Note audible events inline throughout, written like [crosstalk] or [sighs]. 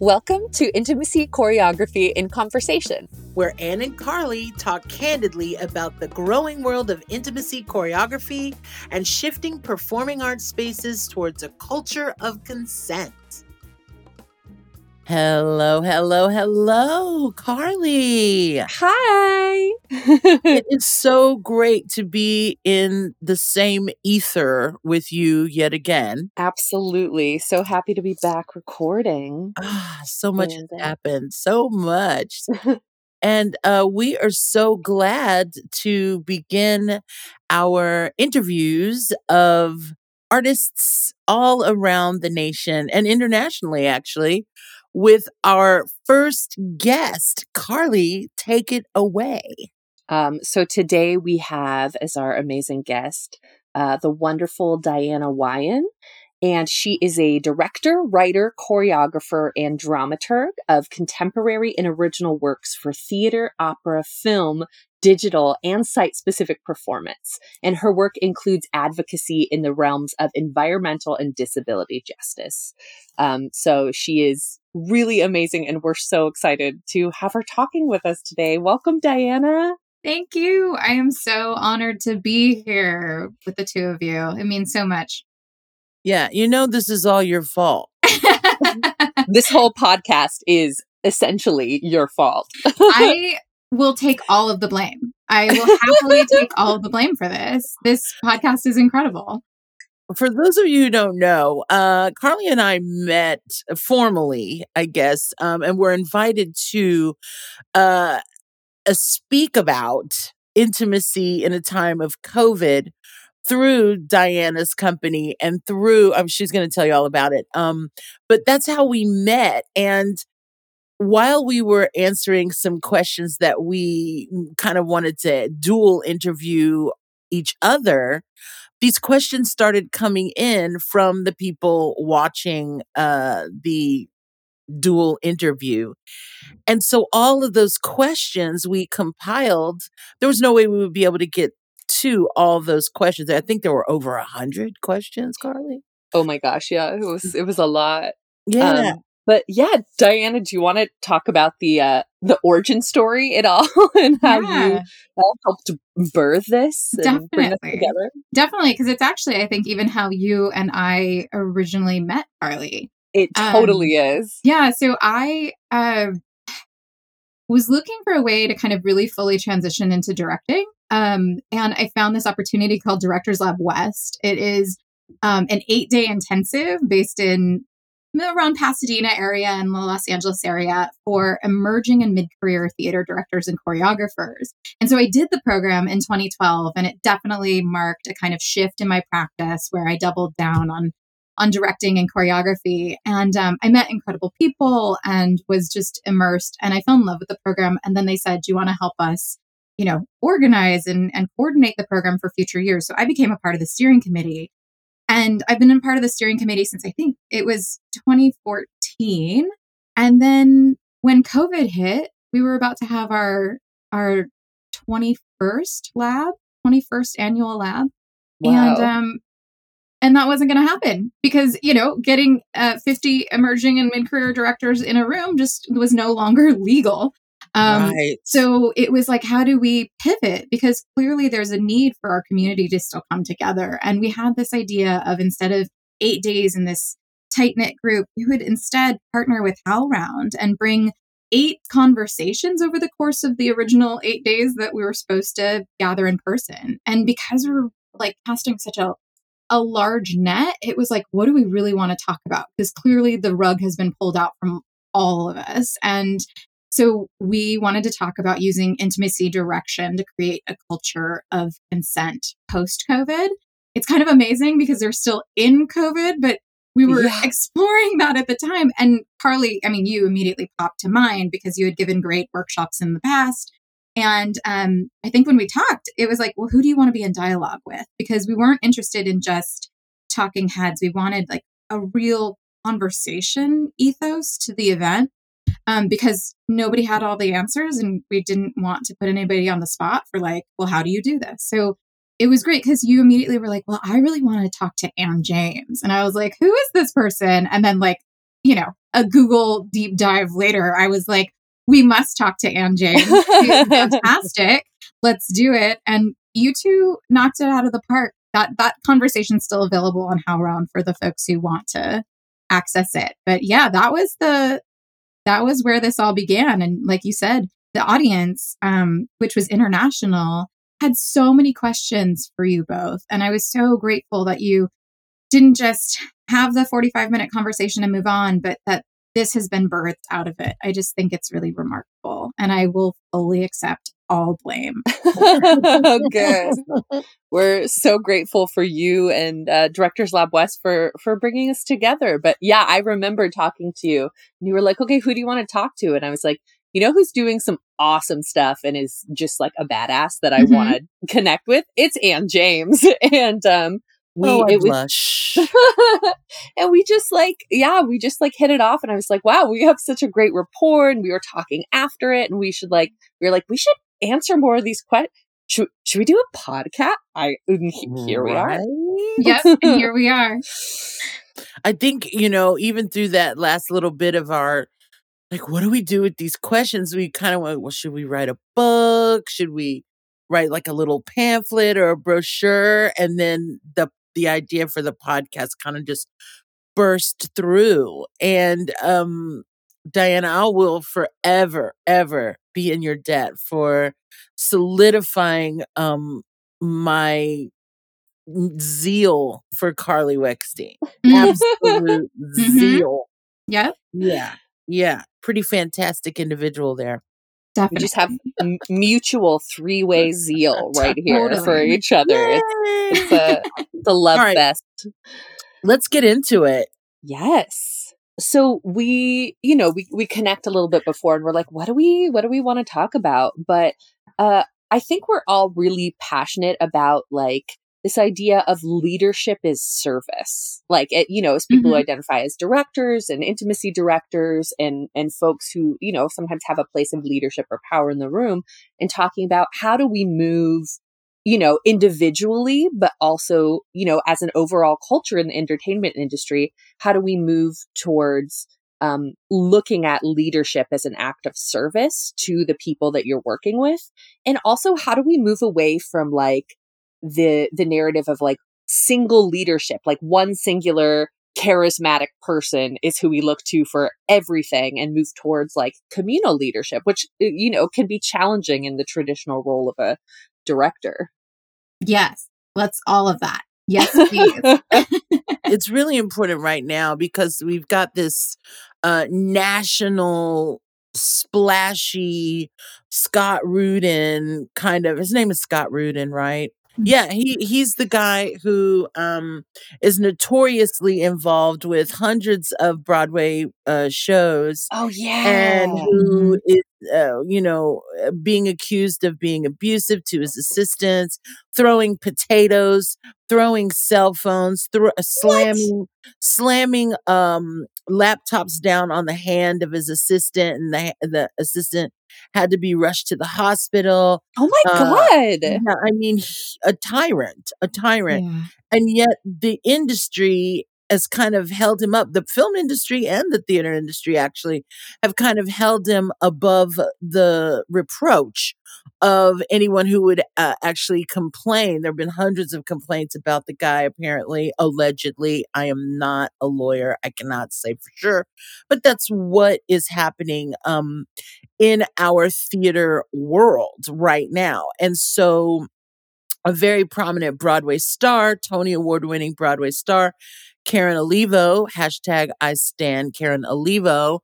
Welcome to Intimacy Choreography in Conversation, where Ann and Carly talk candidly about the growing world of intimacy choreography and shifting performing arts spaces towards a culture of consent. Hello, hello, hello, Carly. Hi. it [laughs] is so great to be in the same ether with you yet again. Absolutely. So happy to be back recording. Ah, so much has happened. So much. [laughs] and uh, we are so glad to begin our interviews of artists all around the nation and internationally, actually, with our first guest. Carly, take it away. Um, so today we have as our amazing guest uh, the wonderful Diana Wyenn. And she is a director, writer, choreographer, and dramaturg of contemporary and original works for theater, opera, film, digital, and site specific performance. And her work includes advocacy in the realms of environmental and disability justice. Um, so she is really amazing, and we're so excited to have her talking with us today. Welcome, Diana. Thank you. I am so honored to be here with the two of you. It means so much. Yeah, you know, this is all your fault. [laughs] this whole podcast is essentially your fault. I will take all of the blame. I will happily take all of the blame for this. This podcast is incredible. For those of you who don't know, uh, Carly and I met formally, I guess, um, and were invited to uh, speak about intimacy in a time of COVID through Diana's company and through um, she's going to tell you all about it. Um, but that's how we met and while we were answering some questions that we kind of wanted to dual interview each other, these questions started coming in from the people watching uh, the dual interview. And so all of those questions we compiled, there was no way we would be able to get to all those questions. I think there were over a hundred questions, Carly. Oh my gosh, yeah, it was it was a lot. Yeah. Um, but yeah, Diana, do you want to talk about the uh the origin story at all [laughs] and how yeah. you uh, helped birth this Definitely. together? Definitely, because it's actually I think even how you and I originally met Carly. It totally um, is. Yeah. So I uh, was looking for a way to kind of really fully transition into directing. Um, and I found this opportunity called Directors Lab West. It is um, an eight day intensive based in around Pasadena area and the Los Angeles area for emerging and mid-career theater directors and choreographers. And so I did the program in 2012 and it definitely marked a kind of shift in my practice where I doubled down on on directing and choreography. And um, I met incredible people and was just immersed. And I fell in love with the program. And then they said, Do you want to help us, you know, organize and, and coordinate the program for future years? So I became a part of the steering committee. And I've been a part of the steering committee since I think it was 2014. And then when COVID hit, we were about to have our our 21st lab, 21st annual lab. Wow. And um, and that wasn't going to happen because you know getting uh, 50 emerging and mid-career directors in a room just was no longer [laughs] legal um, right. so it was like how do we pivot because clearly there's a need for our community to still come together and we had this idea of instead of eight days in this tight-knit group we would instead partner with HowlRound and bring eight conversations over the course of the original eight days that we were supposed to gather in person and because we're like casting such a a large net, it was like, what do we really want to talk about? Because clearly the rug has been pulled out from all of us. And so we wanted to talk about using intimacy direction to create a culture of consent post COVID. It's kind of amazing because they're still in COVID, but we were yeah. exploring that at the time. And Carly, I mean, you immediately popped to mind because you had given great workshops in the past. And um, I think when we talked, it was like, well, who do you want to be in dialogue with? Because we weren't interested in just talking heads. We wanted like a real conversation ethos to the event um, because nobody had all the answers and we didn't want to put anybody on the spot for like, well, how do you do this? So it was great because you immediately were like, well, I really want to talk to Ann James. And I was like, who is this person? And then like you know, a Google deep dive later, I was like, we must talk to Ann James. She's [laughs] fantastic. Let's do it. And you two knocked it out of the park. That that conversation's still available on HowlRound for the folks who want to access it. But yeah, that was the that was where this all began. And like you said, the audience, um, which was international, had so many questions for you both. And I was so grateful that you didn't just have the 45 minute conversation and move on, but that this has been birthed out of it. I just think it's really remarkable. And I will fully accept all blame. [laughs] Good. [laughs] We're so grateful for you and uh, Directors Lab West for for bringing us together. But yeah, I remember talking to you, and you were like, "Okay, who do you want to talk to?" And I was like, "You know who's doing some awesome stuff and is just like a badass that I mm-hmm. want to connect with? It's Ann James." [laughs] and um, we oh, it was and we just like yeah we just like hit it off and i was like wow we have such a great rapport and we were talking after it and we should like we were like we should answer more of these questions should, should we do a podcast? I here we are. Yes [laughs] and here we are. I think you know even through that last little bit of our like what do we do with these questions? We kind of went well should we write a book? Should we write like a little pamphlet or a brochure? And then the the idea for the podcast kind of just burst through. And um, Diana, I will forever, ever be in your debt for solidifying um, my zeal for Carly Weckstein. [laughs] Absolute mm-hmm. zeal. Yeah. Yeah. Yeah. Pretty fantastic individual there. Definitely. We just have mutual three way [laughs] zeal right here totally. for each other. It's, it's, a, it's a [laughs] love right. fest. Let's get into it. Yes. So we, you know, we, we connect a little bit before and we're like, what do we, what do we want to talk about? But, uh, I think we're all really passionate about like this idea of leadership is service. Like it, you know, as people mm-hmm. who identify as directors and intimacy directors and and folks who, you know, sometimes have a place of leadership or power in the room and talking about how do we move you know, individually, but also, you know, as an overall culture in the entertainment industry, how do we move towards um, looking at leadership as an act of service to the people that you're working with? And also, how do we move away from like the the narrative of like single leadership, like one singular charismatic person is who we look to for everything and move towards like communal leadership, which, you know, can be challenging in the traditional role of a director. Yes, let's all of that. Yes, please. [laughs] [laughs] it's really important right now because we've got this uh, national splashy Scott Rudin kind of his name is Scott Rudin, right? Yeah, he he's the guy who um is notoriously involved with hundreds of Broadway uh shows. Oh yeah. And who mm-hmm. uh, you know uh, being accused of being abusive to his assistants, throwing potatoes, throwing cell phones, thro- slamming slamming um laptops down on the hand of his assistant and the the assistant had to be rushed to the hospital. Oh my uh, God. Yeah, I mean, a tyrant, a tyrant. Yeah. And yet the industry has kind of held him up. The film industry and the theater industry actually have kind of held him above the reproach of anyone who would uh, actually complain. There have been hundreds of complaints about the guy, apparently, allegedly. I am not a lawyer. I cannot say for sure, but that's what is happening um, in our theater world right now. And so, a very prominent Broadway star, Tony Award winning Broadway star, Karen Olivo, hashtag I stand Karen Olivo,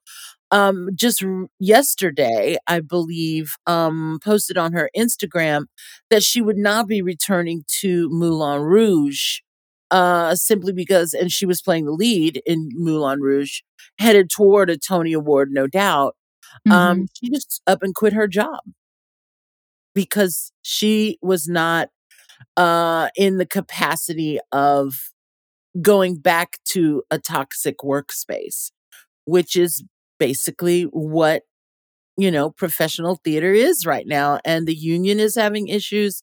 um, just r- yesterday, I believe, um, posted on her Instagram that she would not be returning to Moulin Rouge uh, simply because, and she was playing the lead in Moulin Rouge, headed toward a Tony Award, no doubt. Um, mm-hmm. Um, she just up and quit her job because she was not uh, in the capacity of going back to a toxic workspace, which is basically what you know professional theater is right now and the union is having issues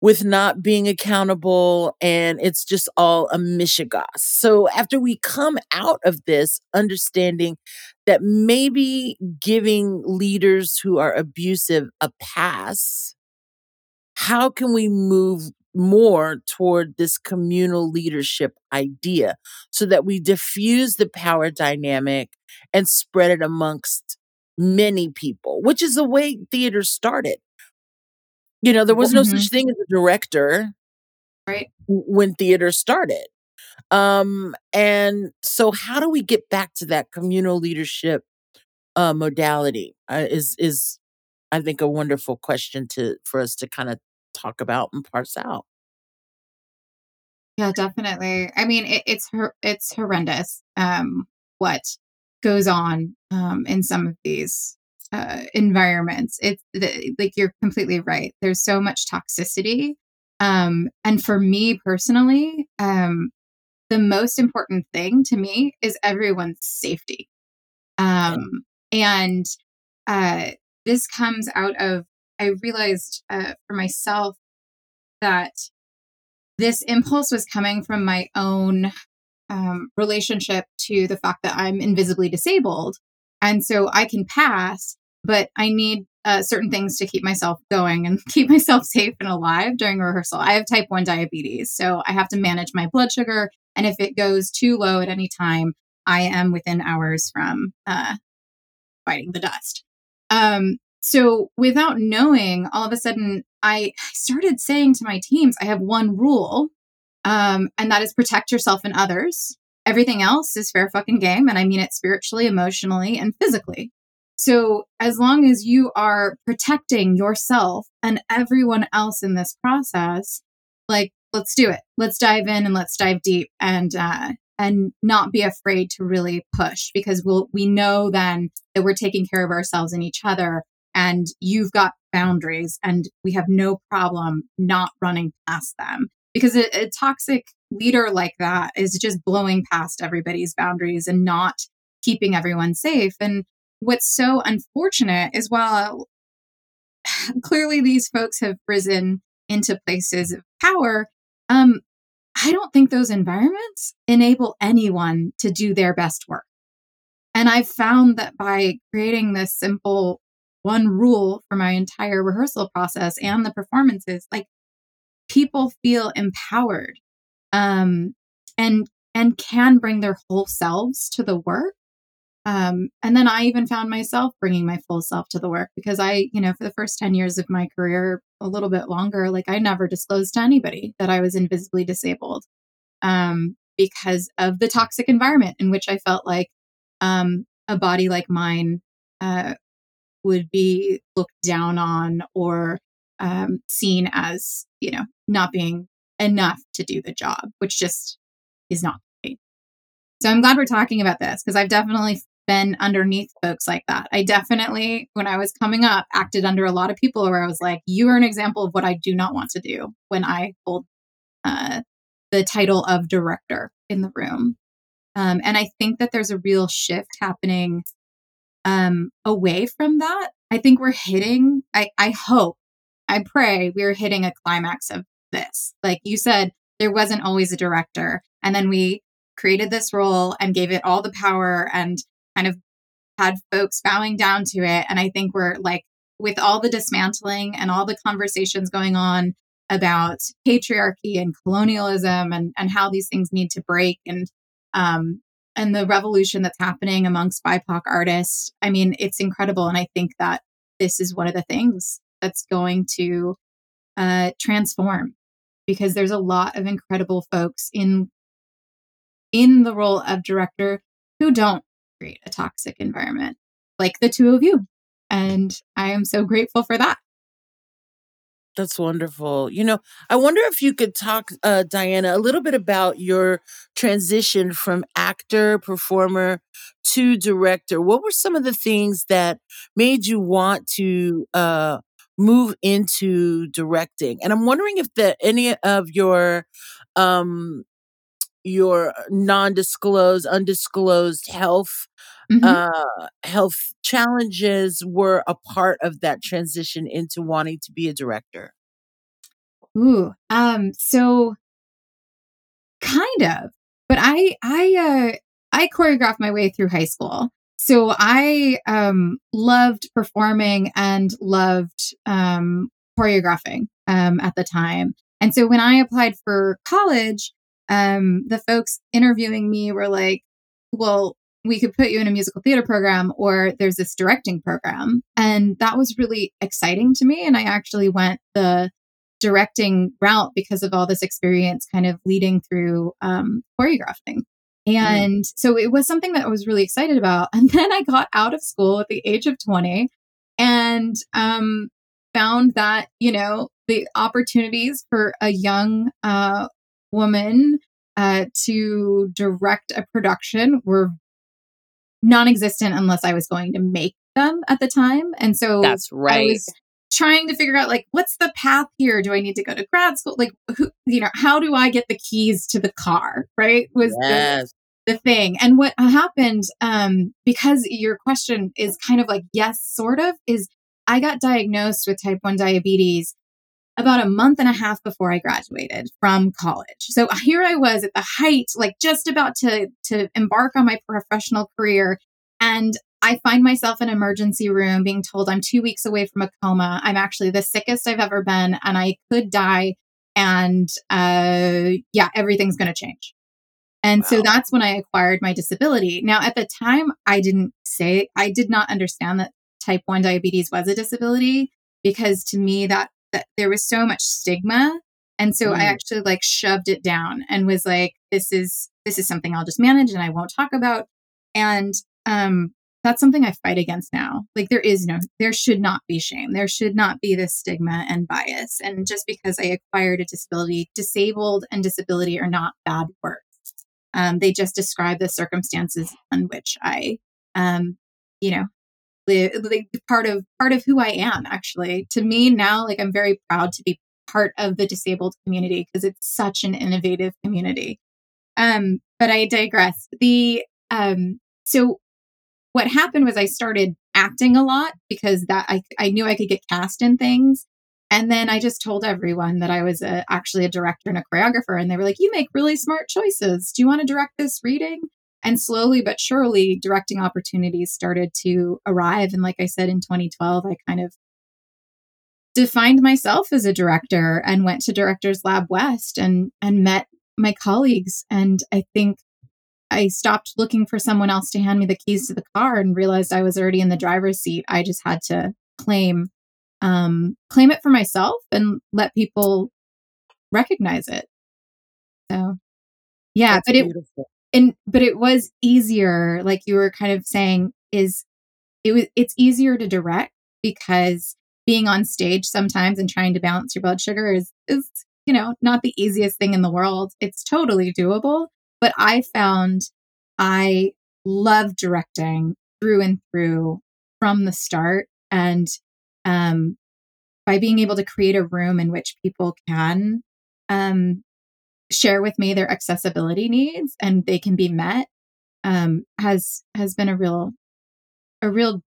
with not being accountable and it's just all a mishigas. So after we come out of this understanding that maybe giving leaders who are abusive a pass, how can we move more toward this communal leadership idea so that we diffuse the power dynamic and spread it amongst many people, which is the way theater started. You know, there was no Mhm. such thing as a director Right. when theater started. Um, and so how do we get back to that communal leadership uh, modality? Uh, is is I think a wonderful question to for us to kind of talk about and parse out. Yeah, definitely. I mean, it, it's it's horrendous um, what goes on um, in some of these uh, environments. It's the, like you're completely right. There's so much toxicity, um, and for me personally, um, the most important thing to me is everyone's safety. Um, and uh, this comes out of I realized uh, for myself that this impulse was coming from my own um, relationship to the fact that I'm invisibly disabled. And so I can pass, but I need uh, certain things to keep myself going and [laughs] keep myself safe and alive during rehearsal. I have type 1 diabetes, so I have to manage my blood sugar. And if it goes too low at any time, I am within hours from uh, biting the dust. Um, so without knowing, all of a sudden, I started saying to my teams, I have one rule, um, and that is protect yourself and others. Everything else is fair fucking game. And I mean it spiritually, emotionally, and physically. So as long as you are protecting yourself and everyone else in this process, like, let's do it. Let's dive in and let's dive deep and, uh, and not be afraid to really push because we'll, we know then that we're taking care of ourselves and each other and you've got boundaries and we have no problem not running past them. Because a, a toxic leader like that is just blowing past everybody's boundaries and not keeping everyone safe. And what's so unfortunate is while [sighs] clearly these folks have risen into places of power um i don't think those environments enable anyone to do their best work. And i've found that by creating this simple one rule for my entire rehearsal process and the performances like people feel empowered um and and can bring their whole selves to the work. Um and then i even found myself bringing my full self to the work because i you know for the first 10 years of my career a little bit longer like i never disclosed to anybody that i was invisibly disabled um because of the toxic environment in which i felt like um a body like mine uh would be looked down on or um, seen as you know not being enough to do the job which just is not case. so i'm glad we're talking about this because i've definitely been underneath folks like that i definitely when i was coming up acted under a lot of people where i was like you are an example of what i do not want to do when i hold uh, the title of director in the room um, and i think that there's a real shift happening um, away from that. I think we're hitting, I, I hope, I pray we're hitting a climax of this. Like you said, there wasn't always a director. And then we created this role and gave it all the power and kind of had folks bowing down to it. And I think we're like, with all the dismantling and all the conversations going on about patriarchy and colonialism and, and how these things need to break and um, and the revolution that's happening amongst BIPOC artists. I mean, it's incredible. And I think that this is one of the things that's going to uh, transform because there's a lot of incredible folks in in the role of director who don't create a toxic environment like the two of you and i am so grateful for that That's wonderful. You know, I wonder if you could talk, uh, Diana, a little bit about your transition from actor, performer to director. What were some of the things that made you want to uh, move into directing? And I'm wondering if the any of your um, your non-disclosed, undisclosed health Mhm. uh, health challenges were a part of that transition into wanting to be a director. Ooh, um, so kind of, but I, I, uh, I choreographed my way through high school. So I um, loved performing and loved um, choreographing um, at the time. And so when I applied for college, um, the folks interviewing me were like, well, we could put you in a musical theater program or there's this directing program. And that was really exciting to me. And I actually went the directing route because of all this experience kind of leading through um, choreographing. And mm. so it was something that I was really excited about. [laughs] And then I got out of school at the age of 20 and um, found that, you know, the opportunities for a young uh, woman uh, to direct a production were non existent unless I was going to make them at the time. And so that's right. I was trying to figure out like what's the path here do i need to go to grad school like who you know how do i get the keys to the car right was yes the thing. And what happened, um, because your question is kind of like, yes, sort of, is I got diagnosed with type 1 diabetes about a month and a half before I graduated from college. So here I was at the height, like just about to, to embark on my professional career. And I find myself in emergency room being told I'm two weeks away from a coma. I'm actually the sickest I've ever been and I could die. And uh, yeah, everything's going to change. And wow. so that's when I acquired my disability. Now, at the time, I didn't say, I did not understand that type 1 diabetes was a disability because to me that there was so much stigma. And so mm. I actually like shoved it down and was like, this is, this is something I'll just manage and I won't talk about. And, um, that's something I fight against now. Like there is no, there should not be shame. There should not be this stigma and bias. And just because I acquired a disability, disabled and disability are not bad words. Um, they just describe the circumstances in which I, um, you know, like part of part of who I am. Actually, to me now, like I'm very proud to be part of the disabled community because it's such an innovative community. Um, but I digress. The um, so what happened was I started acting a lot because that I I knew I could get cast in things, and then I just told everyone that I was a, actually a director and a choreographer. And they were like, You make really smart choices. Do you want to direct this reading? And slowly but surely, directing opportunities started to arrive. And like I said, in 2012, I kind of defined myself as a director and went to Directors Lab West and, and met my colleagues. And I think I stopped looking for someone else to hand me the keys to the car and realized I was already in the driver's seat. I just had to claim um, claim it for myself and let people recognize it. So, yeah, That's but beautiful. And but it was easier, like you were kind of saying, is it was it's easier to direct because being on stage sometimes and trying to balance your blood sugar is is you know not the easiest thing in the world. It's totally doable, but I found I love directing through and through from the start and um, by being able to create a room in which people can um, share with me their accessibility needs and they can be met um, has has been a real a real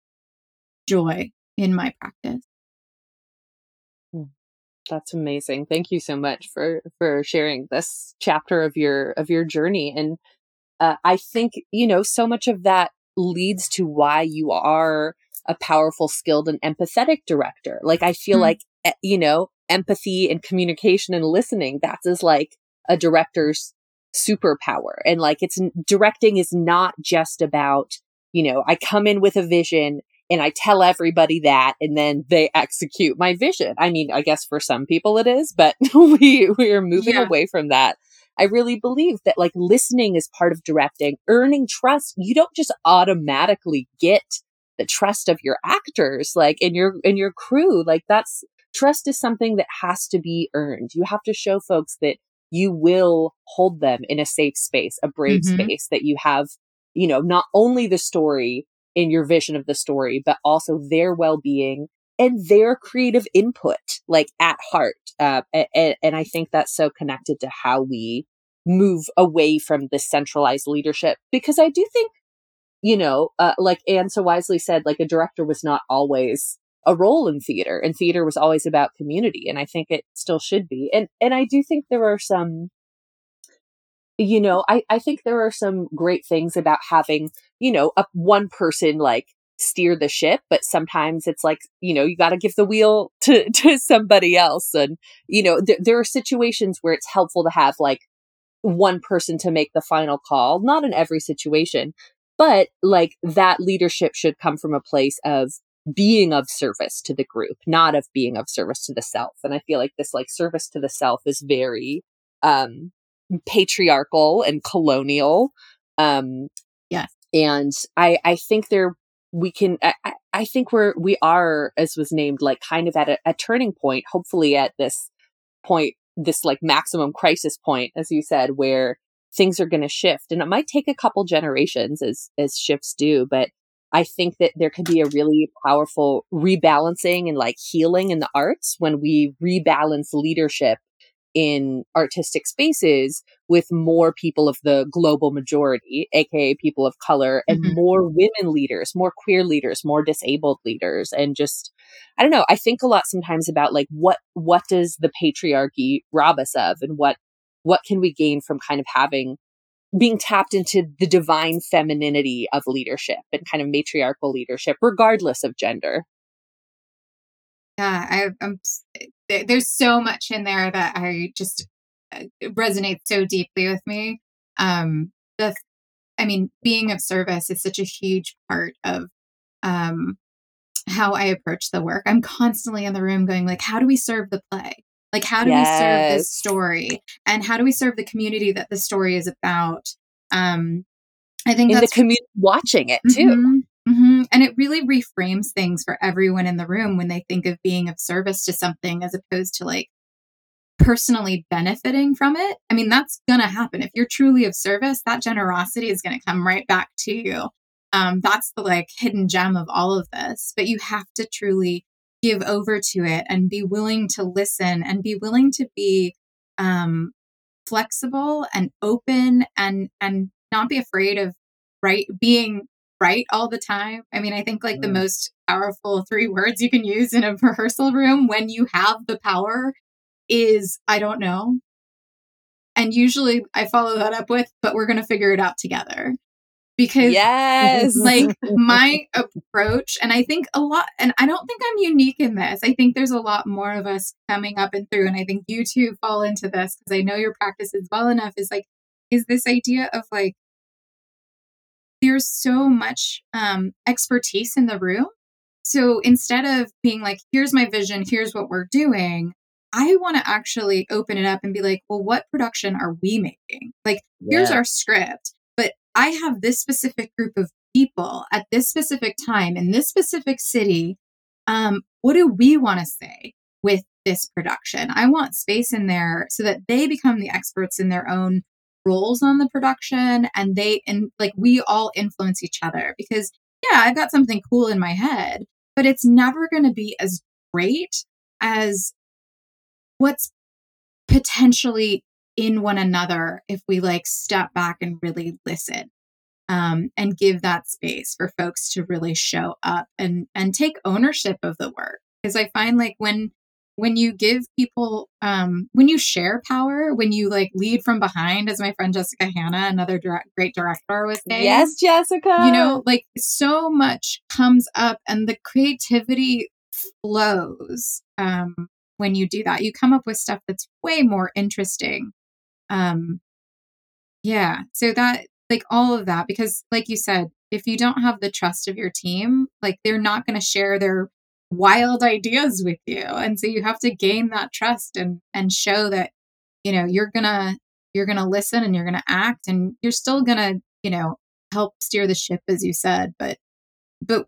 joy in my practice. Hmm. That's amazing. Thank you so much for for sharing this chapter of your of your journey and uh, I think you know so much of that leads to why you are a powerful, skilled, and empathetic director. Like, I feel mm-hmm. like, eh, you know, empathy and communication and listening, that's is like a director's superpower. And like, it's directing is not just about, you know, I come in with a vision and I tell everybody that and then they [laughs] execute my vision. I mean, I guess for some people it is, but [laughs] we, we are moving yeah. away from that. I really believe that like listening is part of directing, earning trust. You don't just automatically get the trust of your actors, like in your, in your crew. Like that's trust is something that has to be earned. You have to show folks that you will hold them in a safe space, a brave mm-hmm. space that you have, you know, not only the story in your vision of the story, but also their well-being and their creative input, like at heart. Uh, and, and I think that's so connected to how we move away from this centralized leadership because I do think you know, uh, like Ann so wisely said, like a director was not always a role in theater and theater was always about community and i think it still should be. And and i do think there are some you know i i think there are some great things about having you know a one person like steer the ship but sometimes it's like you know you got to give the wheel [laughs] to to somebody else. And you know th- there are situations where it's helpful to have like one person to make the final call not in every situation but like that leadership should come from a place of being of service to the group not of being of service to the self. And i feel like this like service to the self is very um patriarchal and colonial. Um yes. and i i think there we can I, I think we're we are as was named like kind of at a, a turning point hopefully at this point this like maximum crisis point as you said where things are going to shift. And it might take a couple generations as as shifts do but i think that there could be a really powerful rebalancing and like healing in the arts when we rebalance leadership in artistic spaces with more people of the global majority, aka people of color, and mm-hmm. more women leaders, more queer leaders, more disabled leaders, and just I don't know. I think a lot sometimes about like what what does the patriarchy rob us of, and what what can we gain from kind of having being tapped into the divine femininity of leadership and kind of matriarchal leadership, regardless of gender. Yeah, I, am there's so much in there that I just uh, resonates so deeply with me. Um, the, I mean, being of service is such a huge part of um, how I approach the work. I'm constantly in the room going like, how do we serve the play? Like, how do yes. we serve this story? And how do we serve the community that the story is about? Um, I think in the community watching it too. Mm-hmm. Mm-hmm. And it really reframes things for everyone in the room when they think of being of service to something as opposed to like personally benefiting from it. I mean, that's going to happen. If you're truly of service, that generosity is going to come right back to you. Um, that's the like hidden gem of all of this. But you have to truly give over to it and be willing to listen and be willing to be um, flexible and open and and not be afraid of right being right all the time. I mean, I think like mm. the most powerful three words you can use in a [laughs] rehearsal room when you have the power is I don't know. And usually I follow that up with, but we're going to figure it out together. Because, yes, like [laughs] my approach, and I think a lot, and I don't think I'm unique in this. I think there's a lot more of us coming up and through. And I think you two fall into this because I know your practice is well enough. Is like, is this idea of like there's so much um, expertise in the room. So instead of being like, here's my vision, here's what we're doing, I want to actually open it up and be like, well, what production are we making? Like, yeah. here's our script, I have this specific group of people at this specific time in this specific city. Um, what do we want to say with this production? I want space in there so that they become the experts in their own roles on the production and they and like we all influence each other because yeah i've got something cool in my head but it's never going to be as great as what's potentially in one another if we like step back and really listen um, and give that space for folks to really show up and and take ownership of the work. Because i find like when when you give people um when you share power when you like lead from behind as my friend jessica hanna another direct, great director was saying yes jessica. you know like so much comes up and the creativity flows um when you do that. You come up with stuff that's way more interesting um yeah so that like all of that because like you said if you don't have the trust of your team like they're not going to share their wild ideas with you and so you have to gain that trust and and show that you know you're gonna you're gonna listen and you're gonna act and you're still gonna you know help steer the ship as you said but but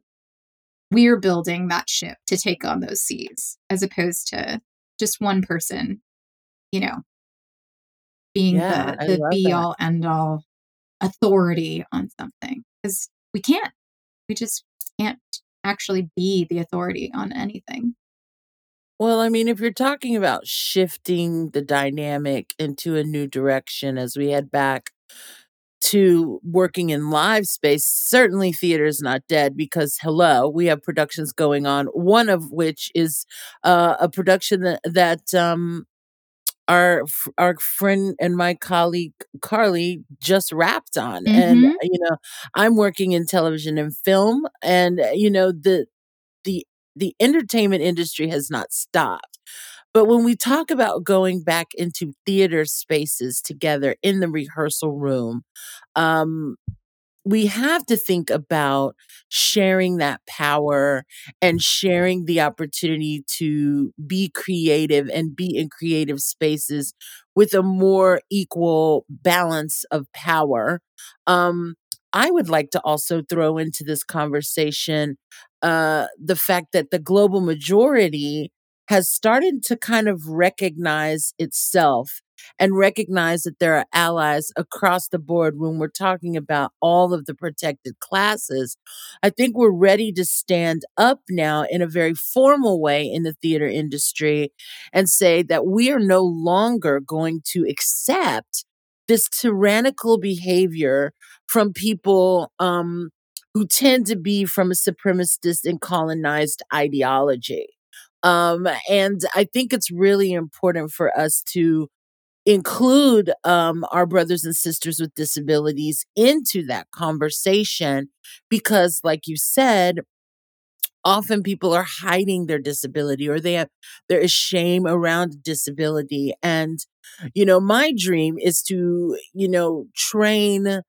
we're building that ship to take on those seas as opposed to just one person you know being yeah, the, the be that. all end all authority on something because we can't we just can't actually be the authority on anything. Well, I mean, if you're talking about shifting the dynamic into a new direction as we head back to working in live space, certainly theater is not dead because hello, we have productions going on. One of which is uh, a production that that um, our our friend and my colleague Carly just wrapped on, mm-hmm. and you know I'm working in television and film, and you know the the the entertainment industry has not stopped. But when we talk about going back into theater spaces together in the rehearsal room, um, we have to think about sharing that power and sharing the opportunity to be creative and be in creative spaces with a more equal balance of power. Um, I would like to also throw into this conversation uh, the fact that the global majority has started to kind of recognize itself and recognize that there are allies across the board when we're talking about all of the protected classes. I think we're ready to stand up now in a very formal way in the theater industry and say that we are no longer going to accept this tyrannical behavior from people um, who tend to be from a supremacist and colonized ideology. Um, and I think it's really important for us to include um, our brothers and sisters with disabilities into that conversation because, like you said, often people are hiding their disability or they have there is shame around disability and you know my dream is to you know train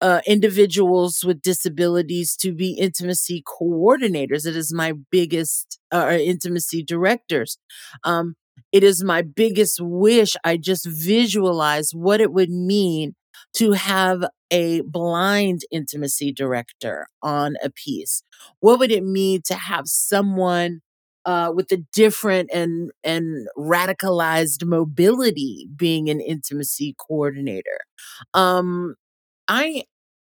uh, individuals with disabilities to be intimacy coordinators. It is my biggest, uh, intimacy directors. Um, it is my biggest wish. I just visualize what it would mean to have a blind intimacy director on a piece. What would it mean to have someone uh, with a different and and radicalized mobility being an intimacy coordinator? Um, I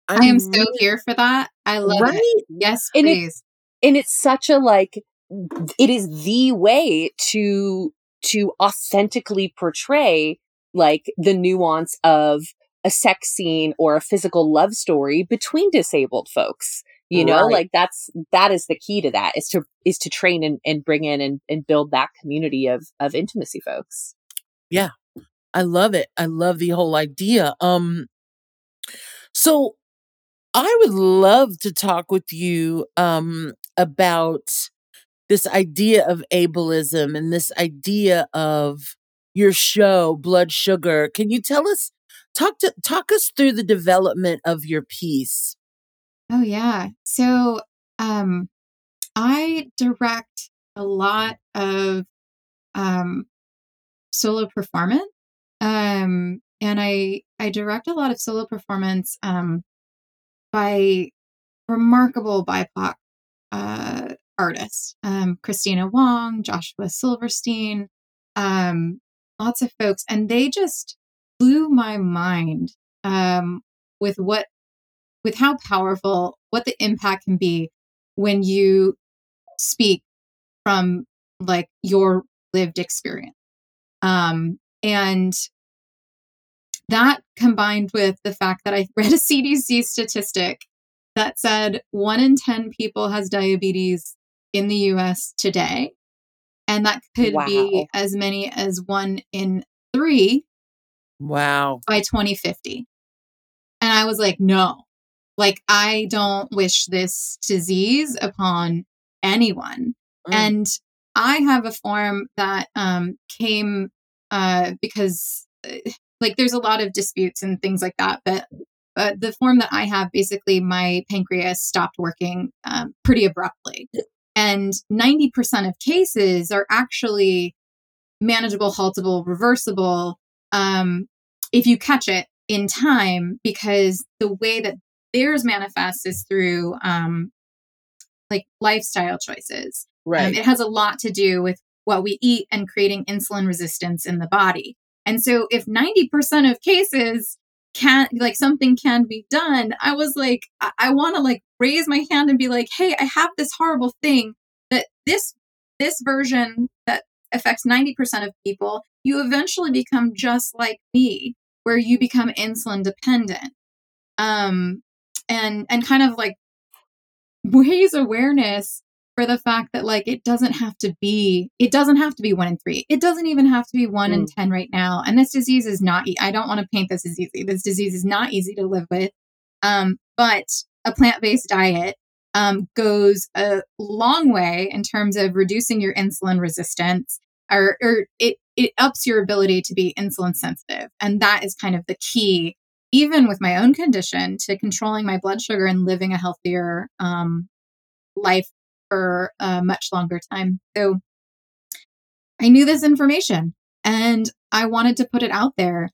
I'm i am so here for that. I love right? it. Yes, please. And, it, and it's such a like it is the way to to authentically portray like the nuance of a sex scene or a physical love story between disabled folks you know? Right. like that's that is the key to that is to is to train and, and bring in and, and build that community of of intimacy folks. Yeah. I love it. I love the whole idea. Um so I would love to talk with you um, about this idea of ableism and this idea of your show, Blood Sugar. Can you tell us, talk to talk us through the development of your piece? Oh yeah. So um, I direct a lot of um, solo performance. Um, and I I direct a lot of solo performance um, by remarkable BIPOC uh, artists um, Kristina Wong, Joshua Silverstein, um, lots of folks. And they just blew my mind um, with what, with how powerful, what the impact can be when you speak from like your lived experience. Um, and that combined with the fact that I [laughs] read a CDC statistic that said one in 10 people has diabetes in the US today. And that could wow. be as many as one in three. Wow. By 2050. And I was like, no, like, I don't wish this disease upon anyone. Mm. And I have a form that um, came uh, because uh, like there's a lot of disputes and things like that but uh, the form that i have basically my pancreas stopped working um, pretty abruptly and 90% of cases are actually manageable haltable reversible um, if you catch it in time because the way that theirs manifests is through um, like lifestyle choices. Um, right. um, it has a lot to do with what we eat and creating insulin resistance in the body. And so if 90% of cases can like something can be done, I was like, I, I want to like raise my hand and be like, hey, I have this horrible thing that this this version that affects 90% of people, you eventually become just like me, where you become insulin dependent. um, and and kind of like raise awareness for the fact that like it doesn't have to be it doesn't have to be one in three it doesn't even have to be one mm. in ten right now and this disease is not i don't want to paint this as easy this disease is not easy to live with um, but a plant-based diet um, goes a long way in terms of reducing your insulin resistance or, or it, it ups your ability to be insulin sensitive and that is kind of the key even with my own condition to controlling my blood sugar and living a healthier um, life for a much longer time. So I knew this information and I wanted to put it out there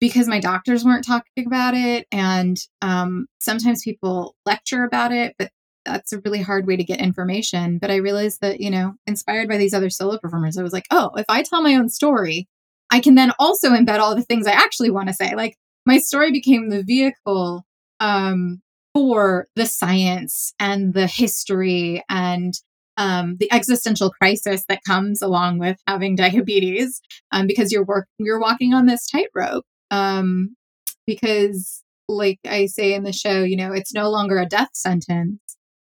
because my doctors weren't talking about it. And um, sometimes people lecture about it, but that's a really hard way to get information. But I realized that, you know, inspired by these other solo performers, I was like, oh, if I tell my own story, I can then also embed all the things I actually want to say. Like my story became the vehicle um, for the science and the history and um, the existential crisis that comes along with having [laughs] diabetes um, because you're work you're walking on this tightrope um, because like i say in the show you know it's no longer a death sentence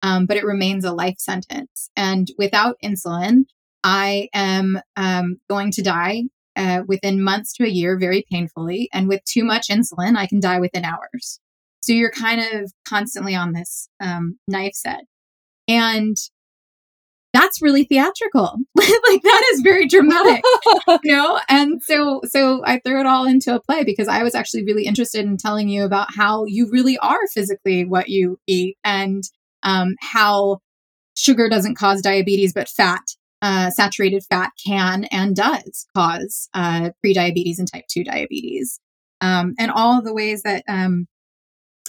um, but it remains a life sentence. And without insulin i am um, going to die uh, within months to a year very painfully. And with too much insulin i can die within hours. So you're kind of constantly on this um, knife set. And that's really theatrical. [laughs] like that is very dramatic, [laughs] you know? And so so I threw it all into a play because I was actually really interested in telling you about how you really are physically what you eat and um, how sugar doesn't cause diabetes, but fat, uh, saturated fat can and does cause uh, prediabetes and type 2 diabetes. Um, and all the ways that um,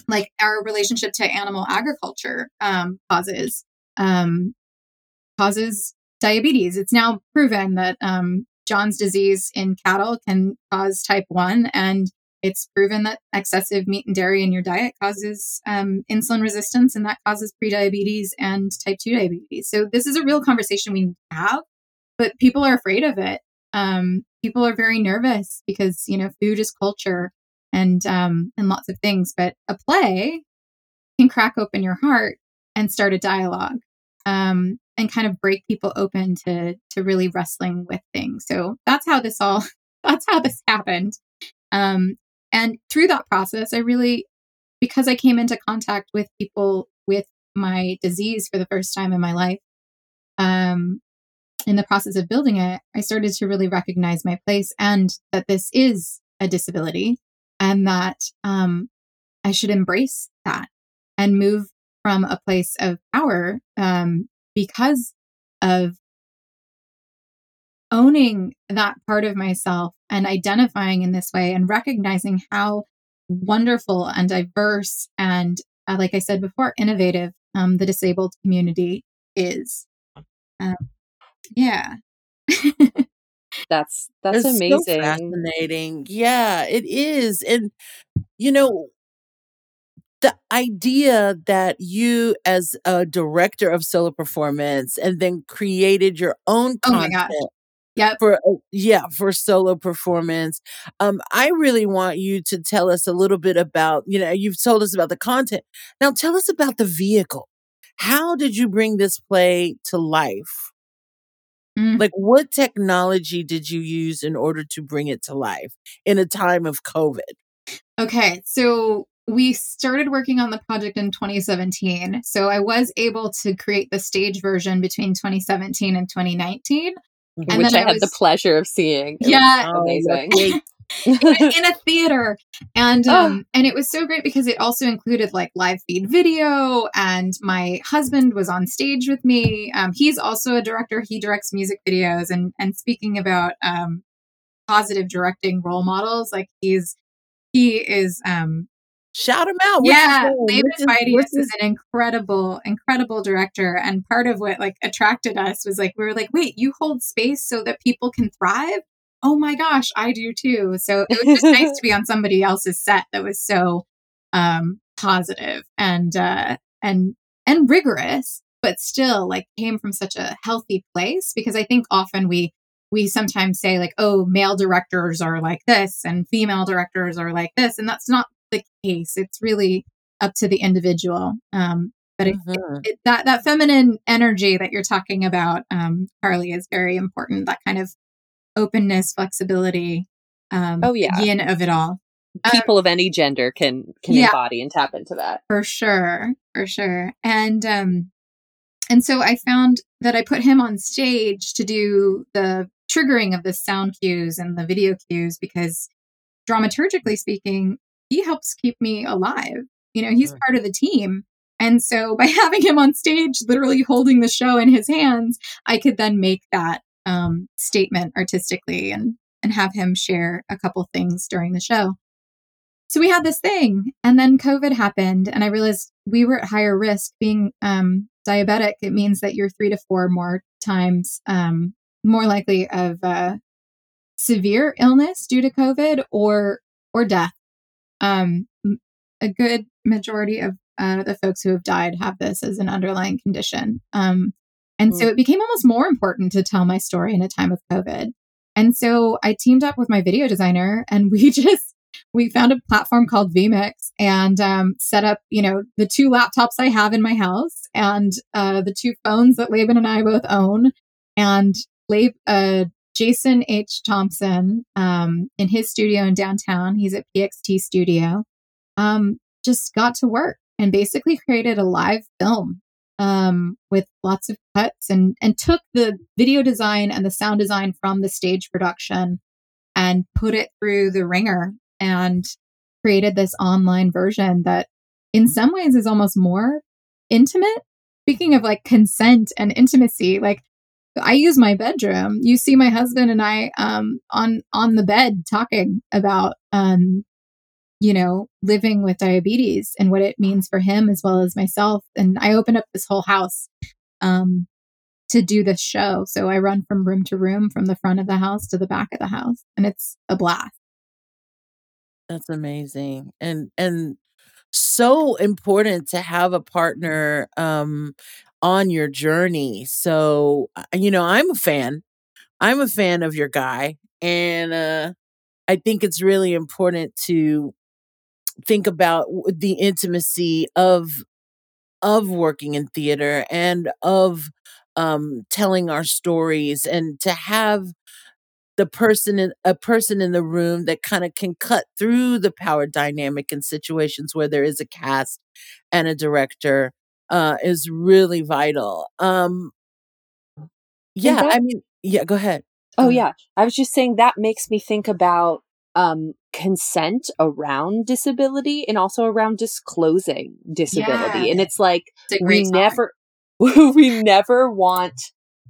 like our relationship to animal agriculture um, causes um, causes diabetes. It's now proven that um, Johne's disease in cattle can cause type one, and it's proven that excessive meat and dairy in your diet causes um, insulin resistance, and that causes prediabetes and type two diabetes. So this is a real conversation we have, but people are afraid of it. Um, people are very nervous because you know food is culture and um, and lots of things. But a play can crack open your heart and start a dialogue um, and kind of break people open to to really wrestling with things. So that's how this all [laughs] that's how this happened. Um, and through that process, I really because I came into contact with people with my disease for the first time in my life. Um, in the process of building it, I started to really recognize my place and that this is a disability and that um, I should embrace that and move from a place of power um, because of owning that part of myself and identifying in this way and recognizing how wonderful and diverse and uh, like i said before innovative um, the disabled community is um, yeah [laughs] That's that's It's so amazing. fascinating. Yeah, it is. And you know, the idea that you as a director of solo performance and then created your own Oh content Yep. for uh, yeah, for solo performance. Um I really want you to tell us a little bit about, you know, you've told us about the content. Now tell us about the vehicle. How did you bring this play to life? Mm. Like, what technology did you use in order to bring it to life in a time of COVID? Okay, so we started working on the project in 2017. So I was able to create the stage version between 2017 and 2019. Mhm. And which then I I had the pleasure of seeing. It Yeah. Oh, amazing. okay. in, a, in a theater and Oh. um and it was so great because it also included like live feed video and my husband was on stage with me um he's also a director he directs music videos and and speaking about um positive directing role models like he's he is um Shout him out. What's yeah? David his- is an incredible, incredible director. And part of what like attracted us was like we were like, wait, you hold space so that people can thrive. Oh my gosh, I do too. So it was just nice to [laughs] be on somebody else's set that was so um positive and uh and and rigorous, but still like came from such a healthy place because I think often we we sometimes say like, oh, male directors are like this and female directors are like this. And that's not the case. It's really up to the individual. Um, but it, mm-hmm. it, it, that that feminine energy that you're talking about, um, Carly, is very important. That kind of openness, flexibility. Um, oh yeah, yin of it all. People um, of any gender can can yeah, embody and tap into that for sure, for sure. And um, and so I found that I put him on stage to do the triggering of the sound cues and the video cues because dramaturgically speaking, he helps keep me alive. You know, he's part of the team. And so [laughs] by having him on stage, literally holding the show in his hands, I could then make that um, statement artistically and and have him share a couple things during the show. So we had this thing, and then COVID happened, and I realized we were at higher risk. Being um, diabetic, it means that you're three to four more times um, more likely of uh, severe illness due to COVID or or death. Um, a good majority of uh, the folks who have died have this as an underlying condition. Um, and mm. so it became almost more important to tell my story in a time of COVID. And so I teamed up with my video designer and [laughs] we just, we found a platform called vMix and um, set up, you know, the two laptops I have in my house and uh, the two phones that Laban and I both own. And Lab- uh, Jason H. Thompson um, in his studio in downtown, he's at PXT Studio, um, just got to work and basically created a live film um, with lots of cuts and and took the video design and the sound design from the stage production and put it through the ringer and created this online version that in some ways is almost more intimate. Speaking of like consent and intimacy like i use my bedroom you see my husband and i um on on the bed talking about um you know, living with diabetes and what it means for him as well as myself. And I opened up this whole house um, to do this show. So I run from room to room, from the front of the house to the back of the house, and it's a blast. That's amazing. And and so important to have a partner um on your journey. So, uh, you know, I'm a fan. I'm a fan of your guy and uh I think it's really important to think about the intimacy of of working in theater and of um, telling our stories and to have the person in a person in the room that kind of can cut through the power dynamic in situations where there is a cast and a director uh, is really vital. Um, yeah, that, I mean, yeah, go ahead. Oh yeah, I was just saying that makes me think about um, consent around disability and also around disclosing disability. Yeah. And it's like we never [laughs] we never want,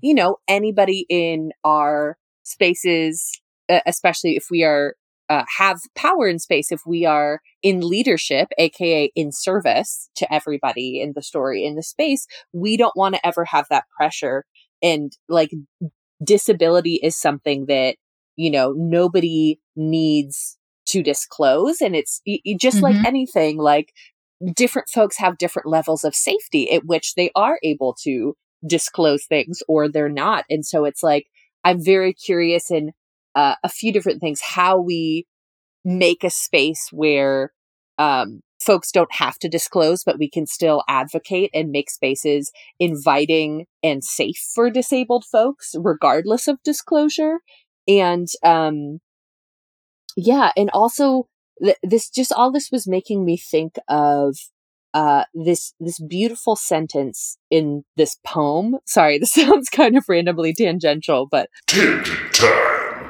you know, anybody in our spaces, especially if we are uh, have power in space, if we are in leadership, aka in service to everybody in the story in the space, we don't want to ever have that pressure. And like disability is something that you know, nobody needs to disclose. And it's just mm-hmm. like anything, like different folks have different levels of safety at which they are able to disclose things or they're not. And so it's like, I'm very curious in uh, a few different things, how we make a space where um, folks don't have to disclose, but we can still advocate and make spaces inviting and safe for disabled folks, regardless of disclosure. And um yeah and also th- this just all this was making me think of uh this this beautiful sentence in this poem. Sorry [laughs] this sounds kind of randomly tangential but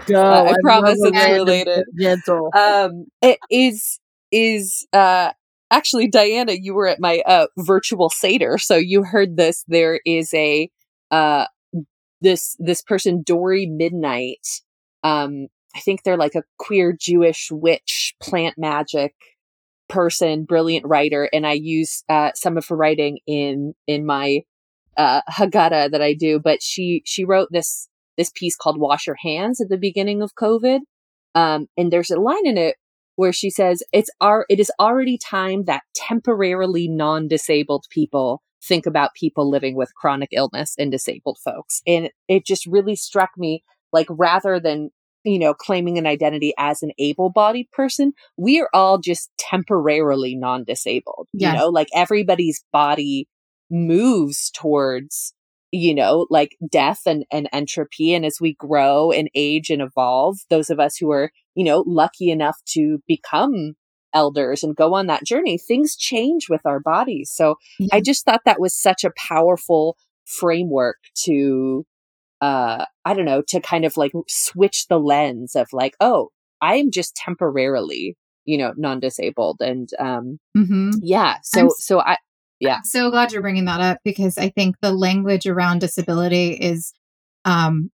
Go, uh, I, I promise it's related gentle um it is is uh actually diana you were at my uh virtual seder so you heard this there is a uh this this person Dori Midnight um, I think they're like a queer Jewish witch, plant magic person, brilliant writer, and I use uh, some of her writing in in my uh, Haggadah that I do. But she she wrote this this piece called "Wash Your Hands" at the beginning of COVID, um, and there's a line in it where she says it's our it is already time that temporarily non-disabled people think about people living with chronic illness and disabled folks and it just really struck me like rather than you know, claiming an identity as an able bodied person, we are all just temporarily non disabled. Yes. You know, like everybody's body moves towards, you know, like death and, and entropy. And as we grow and age and evolve, those of us who are, you know, lucky enough to become elders and go on that journey, things change with our bodies. So Yeah. I just thought that was such a powerful framework to uh i don't know to kind of like switch the lens of like oh i am just temporarily you know non-disabled and um hmm yeah so I'm so i Yeah. I'm so glad you're bringing that up because I think the language around disability is um,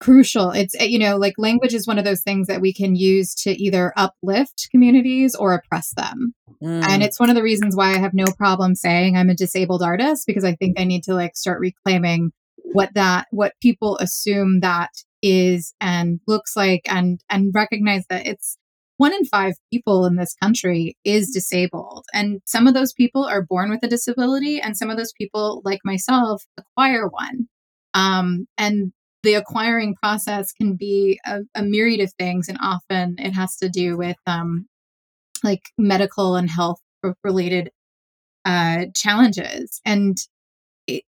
crucial. It's, uh, you know, like language is one of those things that we can use to either uplift communities or oppress them. Mm. And it's one of the reasons why I have no problem saying I'm a disabled artist because I think I need to like start reclaiming what that, what people assume that is and looks like and, and recognize that it's, one in five people in this country is disabled. And some of those people are born with a disability, and some of those people, like myself, acquire one. Um, and the acquiring process can be a, a, myriad of things, and often it has to do with um, like medical and health related uh, challenges. And it,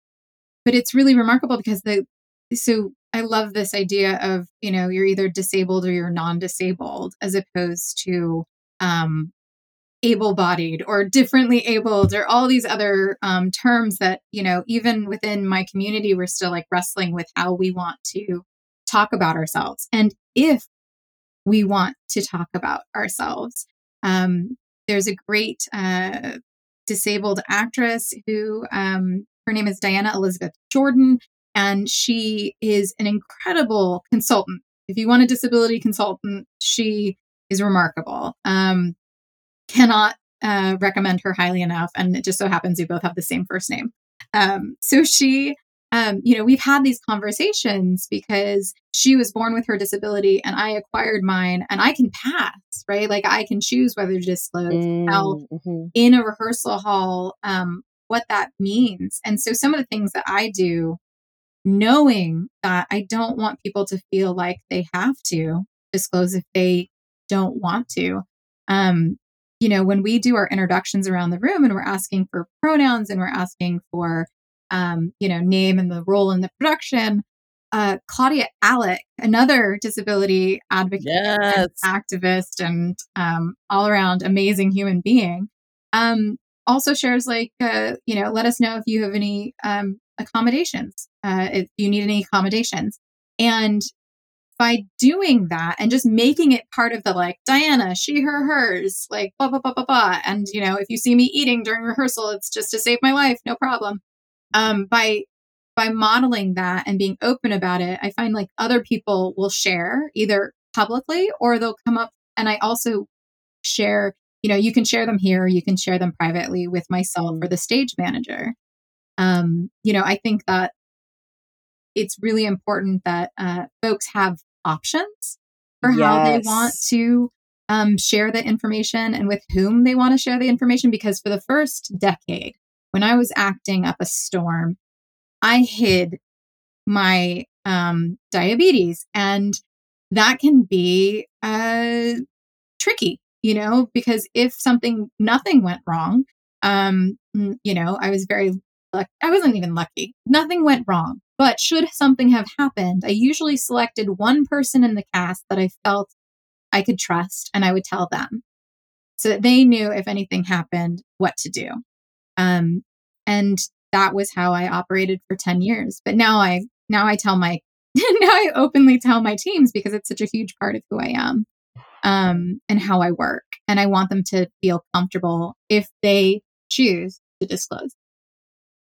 but it's really remarkable because the so I love this idea of, you know, you're either disabled or you're non disabled as opposed to um, able bodied or differently abled or all these other um, terms that, you know, even within my community, we're still like wrestling with how we want to talk about ourselves and if we want to talk about ourselves. Um, there's a great uh, disabled actress who, um, her name is Diana Elizabeth Jordan and she is an incredible consultant. If you want a disability consultant, she is remarkable. Um, cannot uh, recommend her highly enough. And it just so happens we both have the same first name. Um, so she, um, you know, we've had these conversations because she was born with her disability and I acquired mine and I can pass, right? Like I can choose whether to disclose. Mm, mm-hmm. in a rehearsal hall, um, what that means. And so some of the things that I do knowing that I don't want people to feel like they have to disclose if they don't want to. Um, you know, when we do our introductions around the room and we're asking for pronouns and we're asking for, um, you know, name and the role in the production, uh, Claudia Alick, another disability advocate, yes. and activist, and um, all around amazing human being, um, also shares like, uh, you know, let us know if you have any um, accommodations, uh, if you need any accommodations. And by doing that and just making it part of the like Diana, she, her, hers, like blah, blah, blah, blah, blah. And, you know, if you see me eating during rehearsal, it's just to save my life, no problem. Um, by, by modeling that and being open about it, I find like other people will share either publicly or they'll come up. And I also share, you know, you can share them here, you can share them privately with myself or the stage manager um, you know, I think that it's really important that uh, folks have options for yes. how they want to um, share the information and with whom they want to share the information. Because for the first decade, when I was acting up a storm, I hid my um, diabetes, and that can be uh, tricky, you know, because if something, nothing went wrong, um, you know, I was very I wasn't even lucky. Nothing went wrong. But should something have happened, I usually selected one person in the cast that I felt I could trust and I would tell them so that they knew if anything happened, what to do. Um, and that was how I operated for 10 years. But now I, now I tell my, [laughs] now I openly tell my teams because it's such a huge part of who I am um, and how I work. And I want them to feel comfortable if they choose to disclose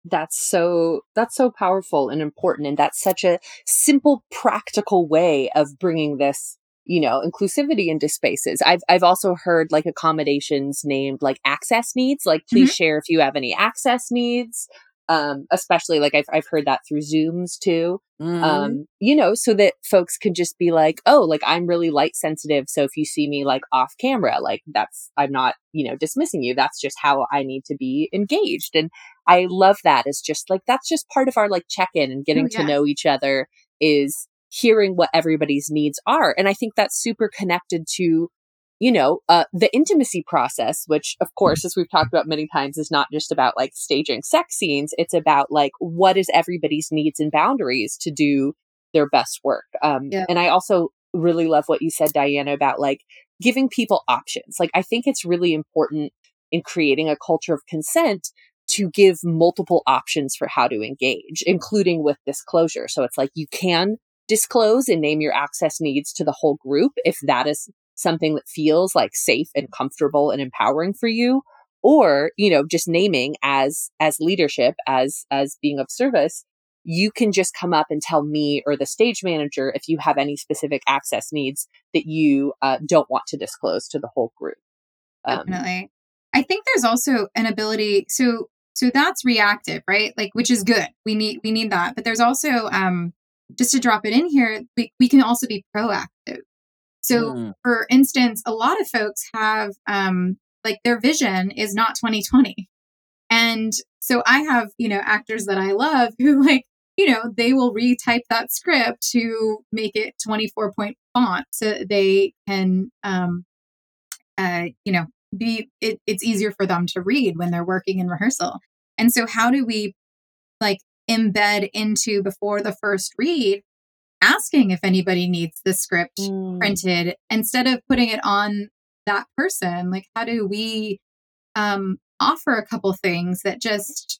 that's so that's so powerful and important and that's such a simple practical way of bringing this you know inclusivity into spaces i've i've also heard like accommodations named like access needs like please mm-hmm. share if you have any access needs um, especially like I've, I've heard that through zooms too mm-hmm. um, you know so that folks can just be like oh like i'm really light sensitive so if you see me like off camera like that's i'm not you know dismissing you that's just how i need to be engaged and i love that it's just like that's just part of our like check-in and getting oh, yeah. to know each other is hearing what everybody's needs are. And I think that's super connected to, you know, uh, the intimacy process, which of course, as we've talked about many times, is not just about like staging sex scenes. It's about like, what is everybody's needs and boundaries to do their best work. Um, Yeah. and I also really love what you said, Diana, about like giving people options. Like, I think it's really important in creating a culture of consent to give multiple options for how to engage, including with disclosure. So it's like you can disclose and name your access needs to the whole group if that is something that feels like safe and comfortable and empowering for you or you know just naming as as leadership as as being of service you can just come up and tell me or the stage manager if you have any specific access needs that you uh, don't want to disclose to the whole group. Um, definitely. I think there's also an ability so so that's reactive right? Like which is good. We need we need that. But there's also um just to drop it in here we, we can also be proactive so Mm. for instance a lot of folks have um like their vision is not 2020 and so i have you know actors that i love who like you know they will retype that script to make it 24 point font so they can um uh you know be it, it's easier for them to read when they're working in rehearsal and so how do we like embed into before the first read asking if anybody needs the script mm, printed instead of putting it on that person like how do we um offer a couple things that just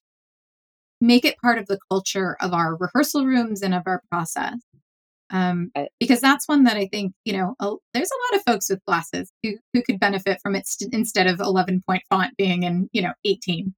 make it part of the culture of our rehearsal rooms and of our process? Um because that's one that i think you know a, there's a lot of folks with glasses who who could benefit from it st- instead of 11 point font being in you know 18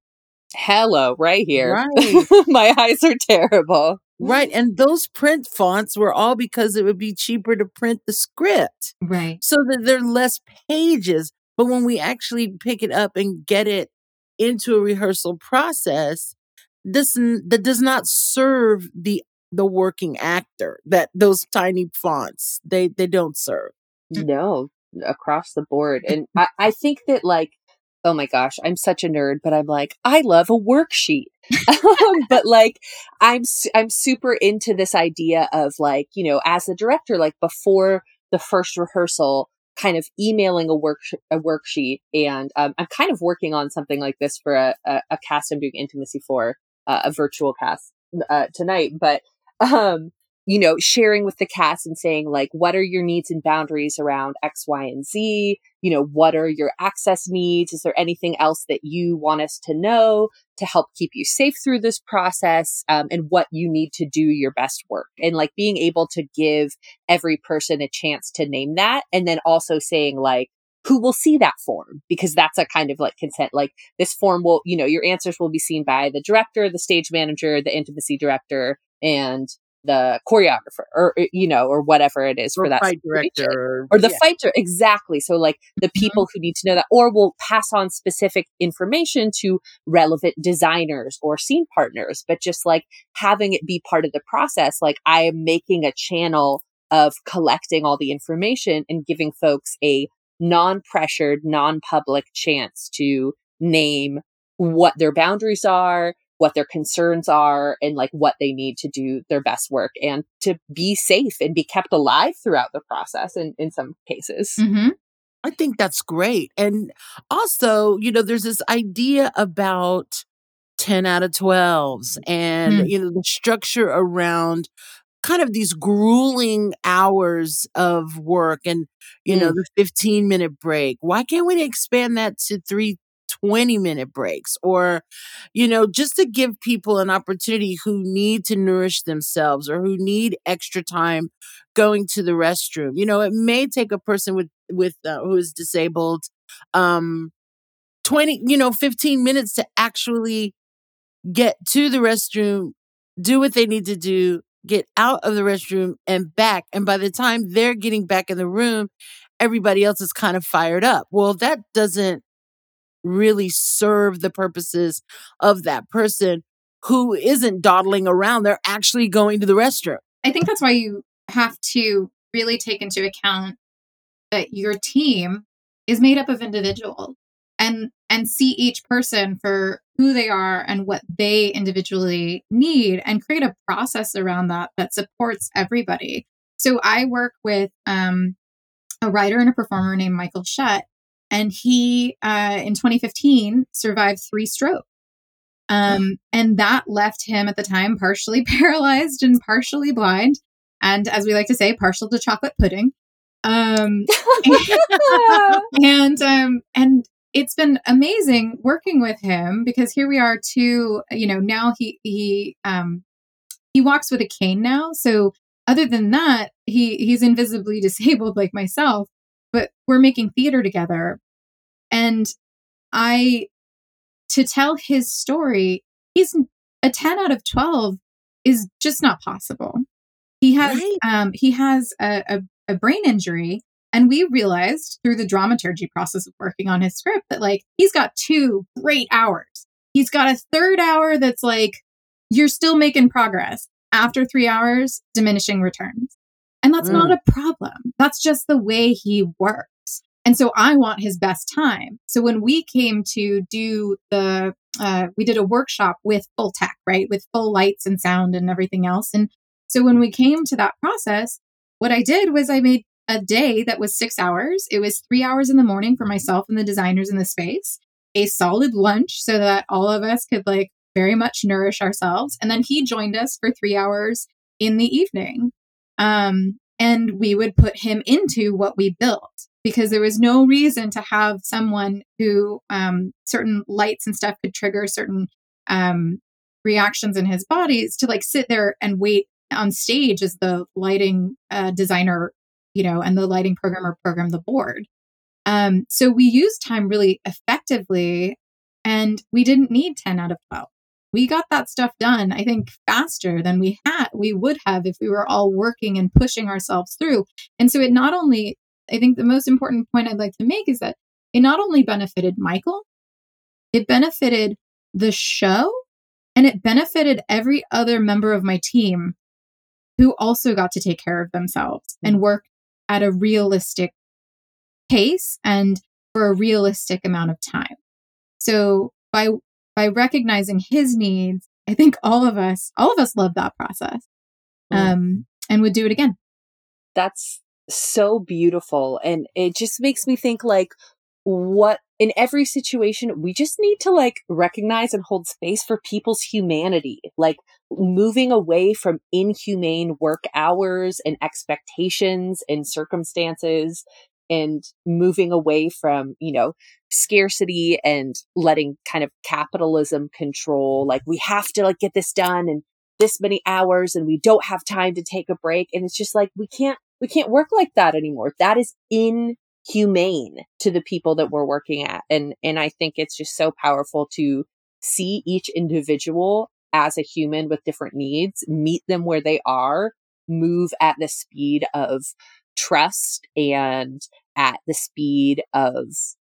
hello right here. Right. [laughs] my eyes are terrible Right. Mm-hmm. And those print fonts were all because it would be cheaper to print the script right so that there are less pages. But when we actually pick it up and get it into a rehearsal process, this that does not serve the the working actor that those tiny fonts they they don't serve. Mm. No, across the board. And I, I think that like, oh my gosh, I'm such a nerd, but I'm like, I love a worksheet. [laughs] but like, I'm, su- I'm super into this idea of like, you know, as a director, like before the first rehearsal, kind of emailing a work, a worksheet. And, um, I'm kind of working on something like this for a, a, a cast I'm doing intimacy for, uh, a virtual cast, uh, tonight. But, um, you know, sharing with the cast and saying, like, what are your needs and boundaries around X, Y, and Z? You know, what are your access needs? Is there anything else that you want us to know to help keep you safe through this process? Um, and what you need to do your best work. And like being able to give every person a chance to name that. And then also saying, like, who will see that form because that's a kind of like consent like this form will you know your answers will be seen by the director the stage manager the intimacy director and the choreographer or uh, you know or whatever it is Or for that fight director or the yeah. fighter exactly so like the people who need to know that or will pass on specific information to relevant designers or scene partners but just like having it be part of the process like i am making a channel of collecting all the information and giving folks a non-pressured non-public chance to name what their boundaries are what their concerns are and like what they need to do their best work and to be safe and be kept alive throughout the process in, in some cases. mm-hmm. I think that's great. And also, you know, there's this idea about 10 out of 12s and, Mm. you know, the structure around kind of these grueling hours of work and, you know, the 15 minute break. Why can't we expand that to three 20 minute breaks or, you know, just to give people an opportunity who need to nourish themselves or who need extra time going to the restroom. You know, it may take a person with, with, uh, who is disabled, um, 20, you know, 15 minutes to actually get to the restroom, do what they need to do, get out of the restroom and back. And by the time they're getting back in the room, everybody else is kind of fired up. Well, that doesn't really serve the purposes of that person who isn't dawdling around. They're actually going to the restroom. I think that's why you have to really take into account that your team is made up of individuals and and see each person for who they are and what they individually need and create a process around that that supports everybody so I work with um, a writer and a performer named Michael Shutt, and he uh, in 2015 survived three strokes. Um, and that left him at the time partially [laughs] paralyzed and partially blind, and as we like to say, partial to chocolate pudding. Um, [laughs] and um, and it's been amazing working with him because here we are too. You know, now he he um he walks with a cane now, so other than that, he he's invisibly [laughs] disabled like myself. But we're making theater together, and I to tell his story, he's a 10 out of 12 is just not possible. He has right. um, he has a, a, a brain injury, and we realized through the dramaturgy process of working on his script that like he's got two great hours. He's got a third hour that's like you're still making progress. After three hours, diminishing returns. And that's mm. not a problem. That's just the way he works. And so I want his best time. So when we came to do the, uh, we did a workshop with full tech, right? With full lights and sound and everything else. And so when we came to that process, what I did was I made a day that was six hours. It was three hours in the morning for myself and the designers in the space, a solid lunch so that all of us could like very much nourish ourselves. And then he joined us for three hours in the evening. Um, and we would put him into what we built because there was no reason to have someone who um, certain lights and stuff could trigger certain um, reactions in his bodies to like sit there and wait on stage as the lighting uh, designer, you know, and the lighting programmer program the board. Um, so we used time really effectively and we didn't need 10 out of 12 we got that stuff done i think faster than we had we would have if we were all working and pushing ourselves through. And so it not only i think the most important point i'd like to make is that it not only benefited michael it benefited the show and it benefited every other member of my team who also got to take care of themselves mm. and work at a realistic pace and for a realistic amount of time. So by by recognizing his needs, I think all of us, all of us love that process um, and would do it again. That's so beautiful. And it just makes me think like, what in every situation, we just need to like recognize and hold space for people's humanity, like moving away from inhumane work hours and expectations and circumstances and moving away from, you know, scarcity and letting kind of capitalism control like we have to like get this done in this many hours and we don't have time to take a break. And it's just like we can't we can't work like that anymore. That is inhumane to the people that we're working at. And and i think it's just so powerful to see each individual as a human with different needs meet them where they are move at the speed of trust and at the speed of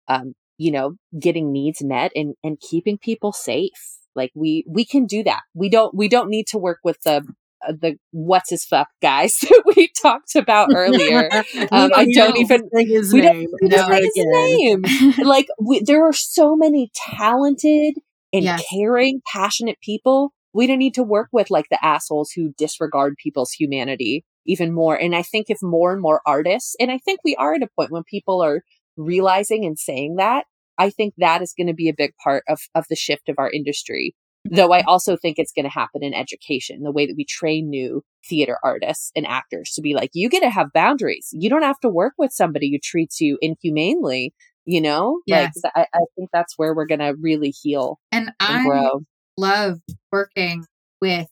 um, you know, getting needs met and, and keeping people safe. Like we, we can do that. We don't, we don't need to work with the, uh, the what's his fuck guys [laughs] that we talked about earlier. [laughs] Um, I don't even his we name. Don't, we don't say his name. [laughs] like we, there are so many talented and yes. caring, passionate people. We don't need to work with like the assholes who disregard people's humanity even more. And I think if more and more artists, and I think we are at a point when people are realizing and saying that, I think that is going to be a big part of, of the shift of our industry. Though I also think it's going to happen in education, the way that we train new theater artists and actors to be like, you get to have boundaries. You don't have to work with somebody who treats you inhumanely, you know? Yes. Like, I, I think that's where we're going to really heal and, and I grow. love working with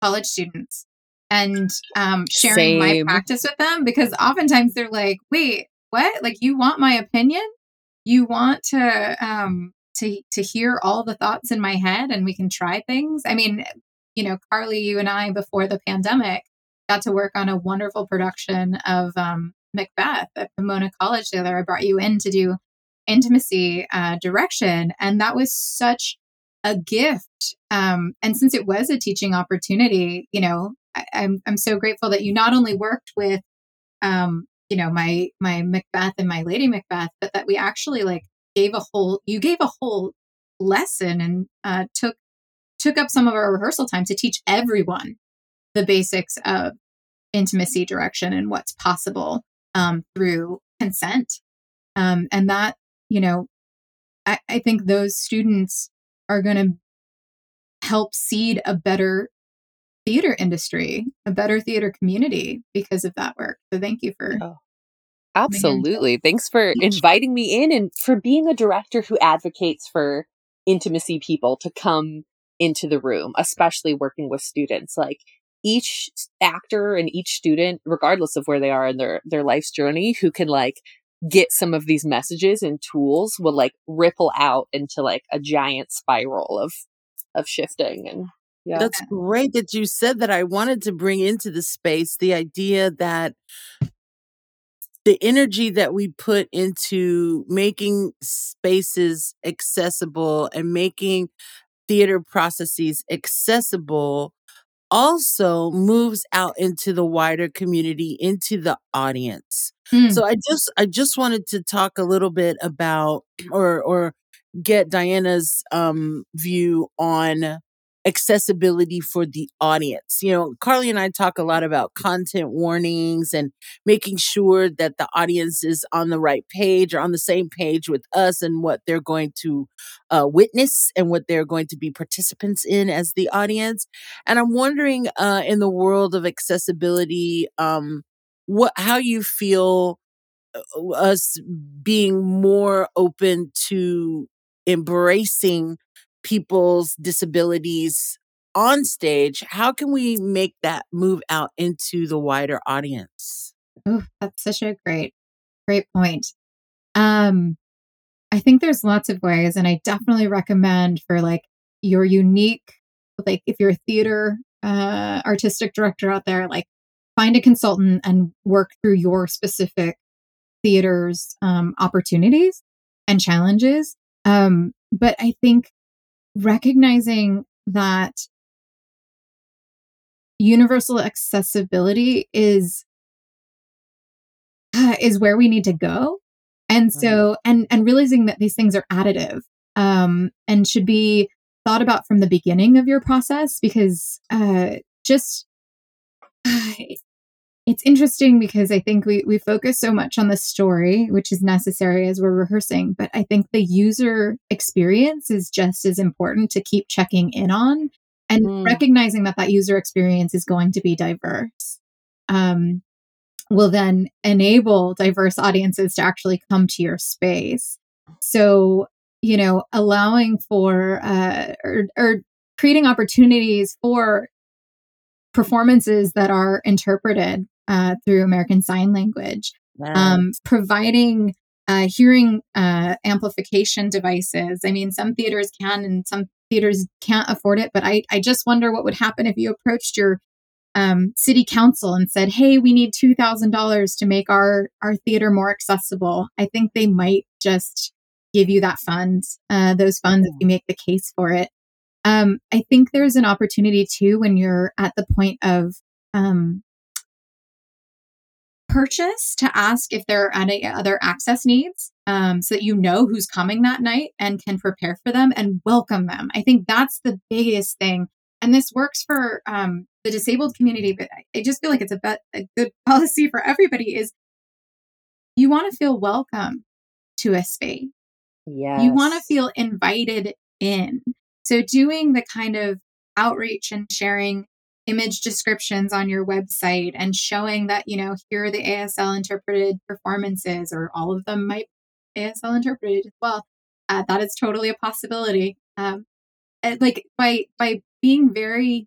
college students and um, sharing Same. my practice with them because oftentimes they're like, wait, what? Like you want my opinion? You want to um to to hear all the thoughts in my head and we can try things? I mean, you know, Carly, you and I before the pandemic got to work on a wonderful production of um Macbeth at Pomona College together. I brought you in to do intimacy uh, direction, and that was such a gift. Um, and since it was a teaching opportunity, you know, I, I'm I'm so grateful that you not only worked with um, you know my my macbeth and my lady macbeth but that we actually like gave a whole you gave a whole lesson and uh, took took up some of our rehearsal time to teach everyone the basics of intimacy direction and what's possible um, through consent. Um, and that, you know, I, I think those students are going to help seed a better theater industry, a better theater community because of that work. So thank you for. Oh, absolutely. Thanks for inviting me in and for being a director who advocates for intimacy people to come into the room, especially working with students. Like each actor and each student, regardless of where they are in their, their life's journey, who can like get some of these messages and tools will like ripple out into like a giant spiral of of shifting and yeah. That's great that you said that. I wanted to bring into the space the idea that the energy that we put into making spaces accessible and making theater processes accessible also moves out into the wider community into the audience mm. so i just i just wanted to talk a little bit about or or get diana's um view on accessibility for the audience. You know, Carly and I talk a lot about content warnings and making sure that the audience is on the right page or on the same page with us and what they're going to uh, witness and what they're going to be participants in as the audience. And I'm wondering, uh, in the world of accessibility, um, what how you feel uh, us being more open to embracing people's disabilities on stage, how can we make that move out into the wider audience? Oh, that's such a great, great point. Um, I think there's lots of ways, and I definitely recommend for like your unique, like if you're a theater uh, artistic director out there, like find a consultant and work through your specific theater's um, opportunities and challenges. Um, but I think recognizing that universal accessibility is uh, is where we need to go. And so and and realizing that these things are additive um and should be thought about from the beginning of your process because uh just [sighs] uh, it's interesting because I think we, we focus so much on the story, which is necessary as we're rehearsing, but I think the user experience is just as important to keep checking in on and mm. recognizing that that user experience is going to be diverse. Um, will then enable diverse audiences to actually come to your space. So, you know, allowing for uh, or, or creating opportunities for performances that are interpreted uh, through American Sign Language, um, providing uh, hearing uh, amplification devices. I mean, some theaters can and some theaters can't afford it, but I, I just wonder what would happen if you approached your um, city council and said, "Hey, we need two thousand dollars to make our our theater more accessible." I think they might just give you that fund, uh, those funds, if you make the case for it. Um, I think there's an opportunity too when you're at the point of um, purchase to ask if there are any other access needs um, so that you know who's coming that night and can prepare for them and welcome them. I think that's the biggest thing. And this works for um, the disabled community, but I just feel like it's a, be- a good [laughs] policy for everybody is you want to feel welcome to a space. Yes. You want to feel invited in. So doing the kind of outreach and sharing image descriptions on your website and showing that, you know, here are the ASL interpreted performances, or all of them might be ASL interpreted as well. Uh, that is totally a possibility. Um, like by by being very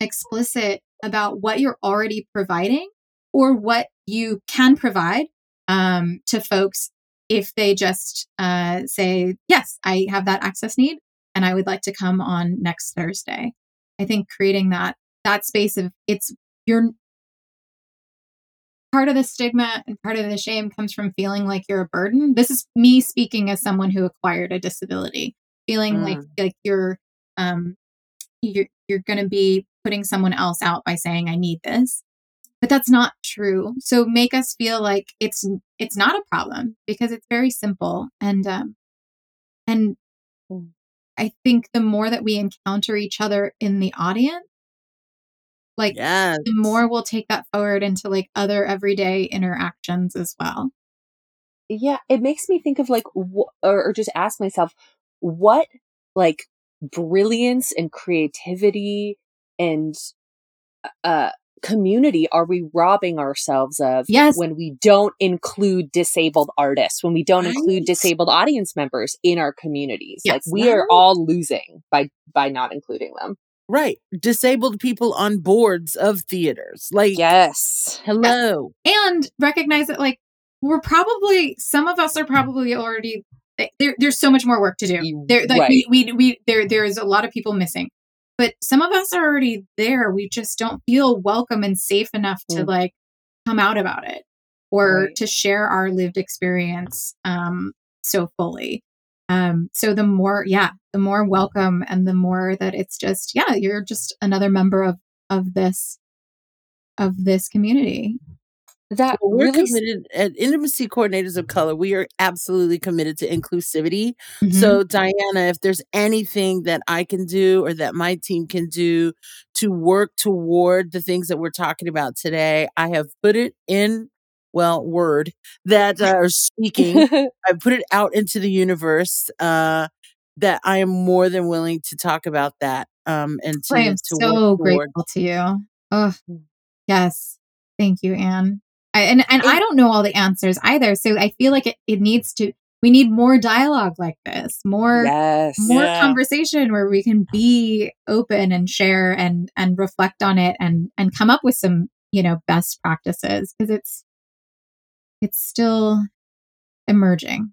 explicit about what you're already providing or what you can provide um, to folks if they just uh, say, yes, I have that access need and I would like to come on next Thursday. I think creating that that space of it's you're part of the stigma and part of the shame comes from feeling like you're a burden. This is me speaking as someone who acquired a disability, feeling mm. like like you're um you're you're going to be putting someone else out by saying I need this. But that's not true. So make us feel like it's it's not a problem because it's very simple and um and mm. I think the more that we encounter each other in the audience, like yes. the more we'll take that forward into like other everyday interactions as well. Yeah, it makes me think of like, wh- or, or just ask myself, what like brilliance and creativity and uh community are we robbing ourselves of Yes. when we don't include disabled artists when we don't include disabled audience members in our communities like Yes. we are all losing by by not including them Right. Disabled people on boards of theaters. Like, yes hello. and recognize that like we're probably some of us are mm. probably already eh, there, there's so much more work to do there like right. we, we we there there's a lot of people missing but some of us are already there we just don't feel welcome and safe enough to Mm. like come out about it or Right. to share our lived experience um so fully um so the more yeah the more welcome and the more that it's just yeah you're just another member of of this of this community that Well, we're really committed at Intimacy Coordinators of Color. We are absolutely committed to inclusivity. Mhm. So, Diana, if there's anything that I can do or that my team can do to work toward the things that we're talking about today, I have put it in, well, word that uh, or speaking. [laughs] I put it out into the universe. Uh, that I am more than willing to talk about that. Um, and to, I am to so work toward. grateful to you. Oh, yes. Thank you, Ann. I, and and I don't know all the answers either. So I feel like it, it needs to, we need more dialogue like this, more yes more Yeah. conversation where we can be open and share and and reflect on it and and come up with some, you know, best practices because it's it's still emerging.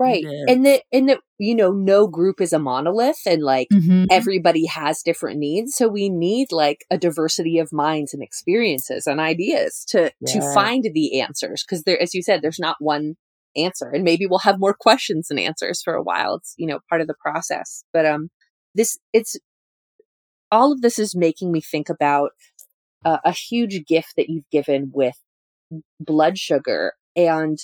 Right Yeah. and that and that you know no group is a monolith and like Mhm. everybody has different needs so we need like a diversity of minds and experiences and ideas to to find the answers because there as you said there's not one answer and maybe we'll have more questions than answers for a while it's you know part of the process but um this it's all of this is making me think about uh, a huge gift that you've given with blood sugar and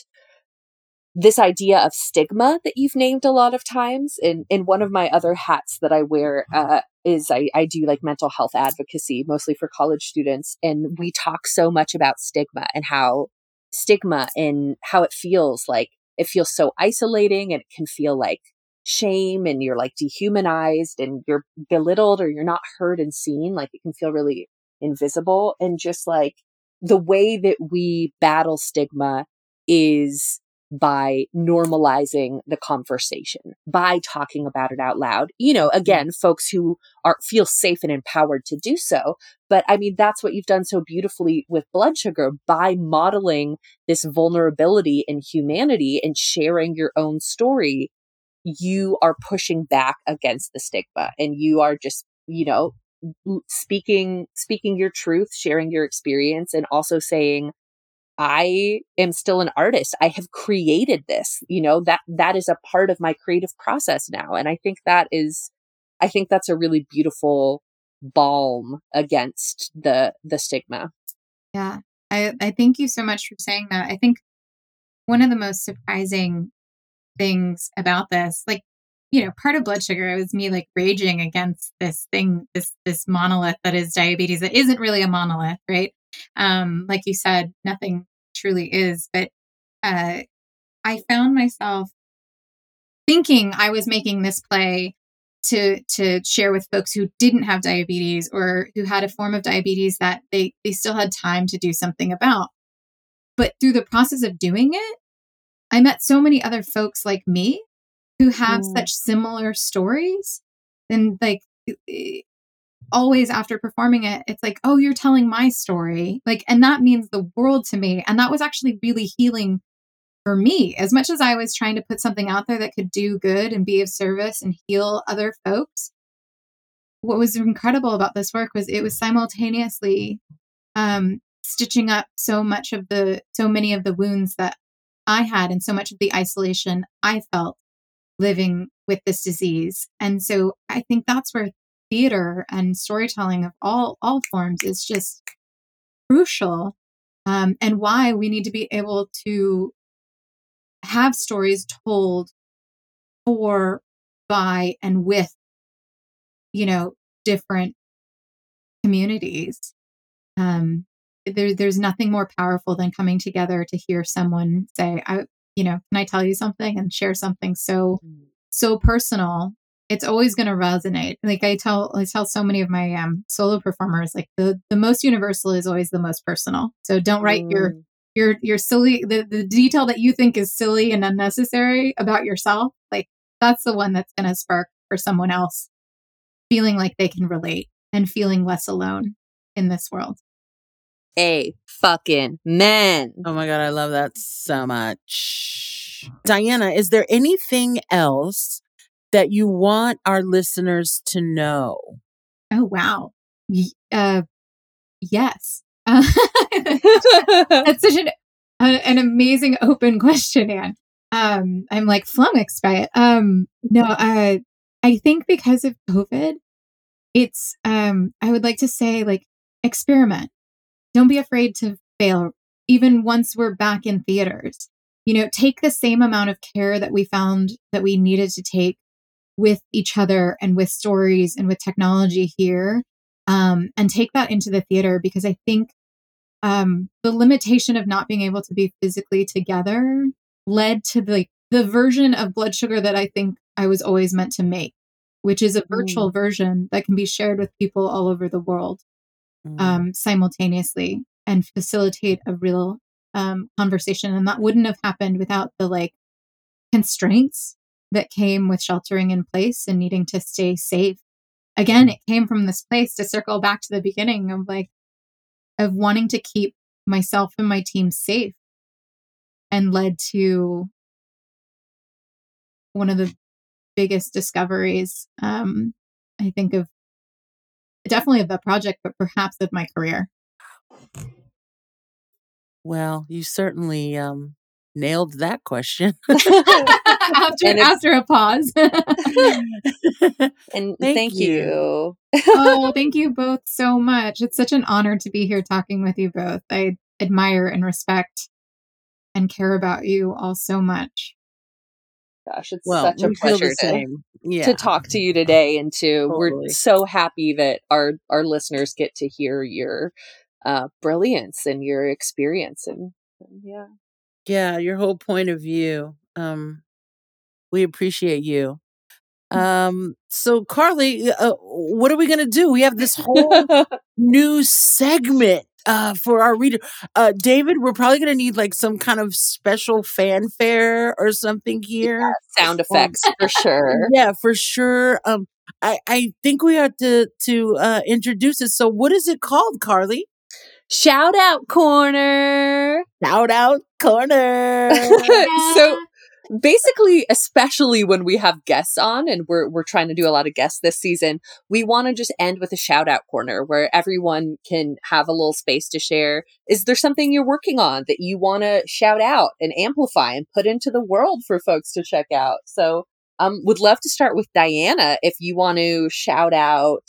this idea of stigma that you've named a lot of times in in one of my other hats that I wear uh, is I, I do like mental health advocacy mostly for college students and we talk so much about stigma and how stigma and how it feels like it feels so isolating and it can feel like shame and you're like dehumanized and you're belittled or you're not heard and seen like it can feel really invisible. And just like the way that we battle stigma is by normalizing the conversation by talking about it out loud. You know mm-hmm. again folks who are feel safe and empowered to do so. But i mean that's what you've done so beautifully with blood sugar by modeling this vulnerability and humanity and sharing your own story you are pushing back against the stigma and you are just you know speaking speaking your truth sharing your experience and also saying i am still an artist i have created this you know that that is a part of my creative process now and i think that is i think that's a really beautiful balm against the the stigma Yeah. I, I thank you so much for saying that. I think one of the most surprising things about this, like, you know, part of blood sugar was me like raging against this thing, this this monolith that is diabetes that isn't really a monolith, right? Um, like you said, nothing truly is. But uh I found myself thinking I was making this play to to share with folks who didn't have diabetes or who had a form of diabetes that they they still had time to do something about but through the process of doing it i met so many other folks like me who have Mm. such similar stories and like always after performing it it's like oh you're telling my story like and that means the world to me and that was actually really healing for me, as much as I was trying to put something out there that could do good and be of service and heal other folks, what was incredible about this work was it was simultaneously um, stitching up so much of the, so many of the wounds that I had and so much of the isolation I felt living with this disease. And so I think that's where theater and storytelling of all all forms is just crucial um, and why we need to be able to have stories told for, by, and with, you know, different communities. um, there, there's nothing more powerful than coming together to hear someone say, I, you know, can I tell you something and share something so, so personal. It's always going to resonate. Like I tell, I tell so many of my um, solo performers, like the, the most universal is always the most personal. So don't write mm. your, your, your silly, the, the detail that you think is silly and unnecessary about yourself. Like that's the one that's going to spark for someone else feeling like they can relate and feeling less alone in this world. A fucking man. Oh my God, I love that so much. Diana, is there anything else that you want our listeners to know? Oh, wow. Uh, yes. [laughs] that's such an, an amazing open question, Ann. Um, I'm like flummoxed by it. Um, no, uh, I think because of COVID, it's um I would like to say like experiment. Don't be afraid to fail even once we're back in theaters. You know, take the same amount of care that we found that we needed to take with each other and with stories and with technology here um, and take that into the theater because I think um, the limitation of not being able to be physically together led to the the version of blood sugar that I think I was always meant to make, which is a virtual mm. version that can be shared with people all over the world mm. um, simultaneously and facilitate a real um, conversation. And that wouldn't have happened without the like constraints that came with sheltering in place and needing to stay safe. Again, it came from this place to circle back to the beginning of like, of wanting to keep myself and my team safe and led to one of the biggest discoveries um, i think of definitely of the project but perhaps of my career well you certainly um, nailed that question [laughs] after, after a pause [laughs] and thank, thank you, you. [laughs] oh thank you both so much it's such an honor to be here talking with you both i admire and respect and care about you all so much gosh, it's well, such a pleasure to, yeah. to talk to you today and to totally. we're so happy that our our listeners get to hear your uh brilliance and your experience and, and yeah. Yeah, your whole point of view. Um we appreciate you. Mm. Um so Carly, uh, what are we going to do? We have this whole [laughs] new segment uh, for our reader. Uh, David, we're probably going to need like some kind of special fanfare or something here. Yeah, sound effects um, for sure. Yeah, for sure. Um, I, I think we have to to uh, introduce it. So, what is it called, Carly? Shout out corner. Shout out corner. [laughs] so basically especially when we have guests on and we're we're trying to do a lot of guests this season we want to just end with a shout out corner where everyone can have a little space to share is there something you're working on that you want to shout out and amplify and put into the world for folks to check out so um would love to start with diana if you want to shout out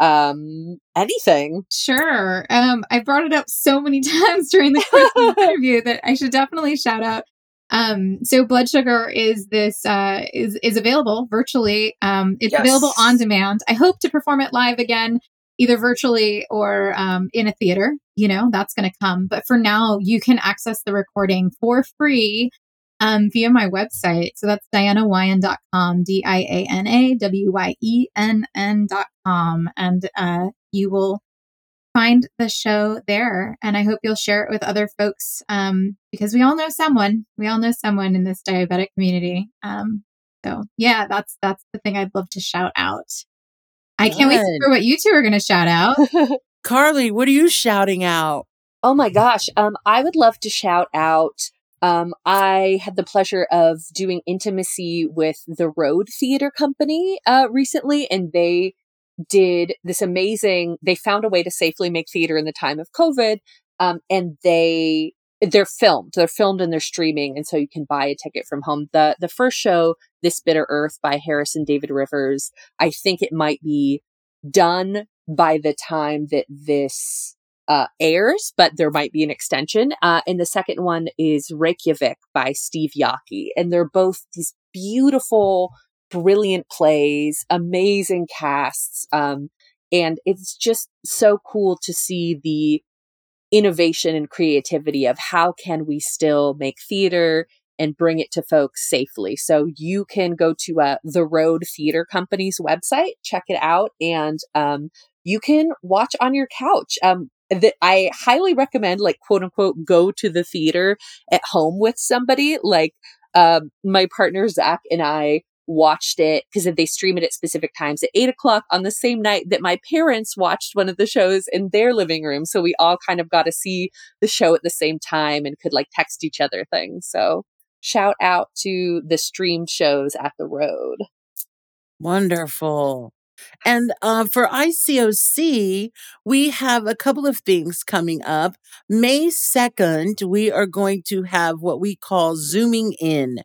um anything sure um i brought it up so many [laughs] times during the course of the [laughs] interview that i should definitely shout out um, so blood sugar is this uh, is is available virtually. Um, it's yes. available on demand. I hope to perform it live again, either virtually or um, in a theater. You know that's going to come. But for now, you can access the recording for free um, via my website. So that's dianawyenn.com, D I A N A W Y E N N.com. And uh, you will find the show there. And I hope you'll share it with other folks um, because we all know someone. We all know someone in this diabetic community. Um, so yeah, that's that's the thing I'd love to shout out. I can't Good. wait to hear what you two are going to shout out. [laughs] Carly, what are you shouting out? Oh my gosh, um, I would love to shout out. Um, I had the pleasure of doing intimacy with the Road Theater Company uh, recently, and they did this amazing, they found a way to safely make theater in the time of COVID. Um, and they, they're filmed, they're filmed and they're streaming. And so you can buy a ticket from home. The, the first show, This Bitter Earth by Harrison David Rivers, I think it might be done by the time that this uh, airs, but there might be an extension. Uh, and the second one is Reykjavik by Steve Yockey. And they're both these beautiful brilliant plays, amazing casts. Um, and it's just so cool to see the innovation and creativity of how can we still make theater and bring it to folks safely. So you can go to uh, the Road Theater Company's website, check it out, and um, you can watch on your couch. Um, that I highly recommend, like quote unquote, go to the theater at home with somebody. Like uh, my partner Zach and I watched it because they stream it at specific times at eight o'clock on the same night that my parents watched one of the shows in their living room. So we all kind of got to see the show at the same time and could like text each other things. So shout out to the streamed shows at the road. Wonderful. And uh, for ICOC, we have a couple of things coming up. May 2nd, we are going to have what we call Zooming In.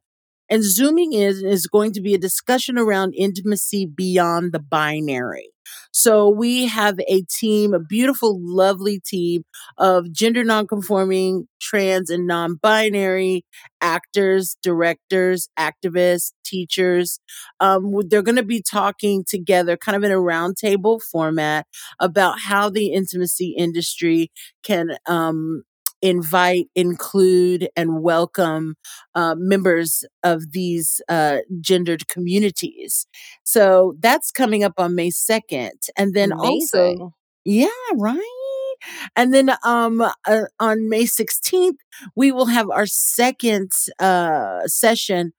And Zooming In is going to be a discussion around intimacy beyond the binary. So we have a team, a beautiful, lovely team of gender nonconforming, trans, and non binary actors, directors, activists, teachers. Um, they're going to be talking together kind of in a roundtable format about how the intimacy industry can um, invite, include, and welcome uh, members of these uh, gendered communities. So that's coming up on May 2nd. And then Amazing. also, yeah, right. And then um uh, on May 16th, we will have our second uh session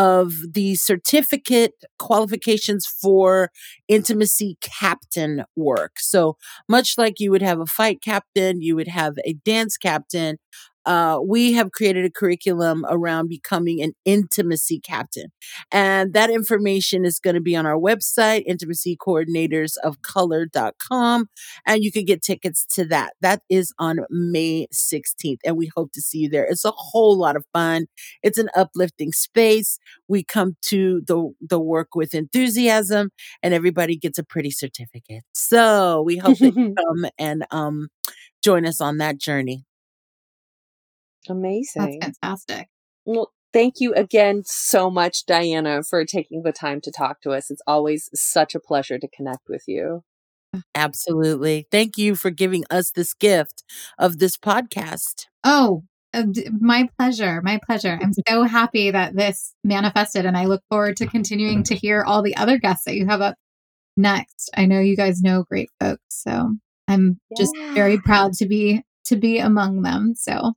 of the certificate qualifications for intimacy captain work. So much like you would have a fight captain, you would have a dance captain, uh, we have created a curriculum around becoming an intimacy captain. And that information is going to be on our website, intimacycoordinatorsofcolor.com. And you can get tickets to that. That is on May 16th. And we hope to see you there. It's a whole lot of fun. It's an uplifting space. We come to the, the work with enthusiasm and everybody gets a pretty certificate. So we hope that you [laughs] come and um, join us on that journey. Amazing. That's fantastic. Well, thank you again so much, Diana, for taking the time to talk to us. It's always such a pleasure to connect with you. Absolutely. Thank you for giving us this gift of this podcast. Oh, uh, my pleasure. My pleasure. I'm [laughs] so happy that this manifested, and I look forward to continuing to hear all the other guests that you have up next. I know you guys know great folks, so I'm yeah. just very proud to be to be among them. So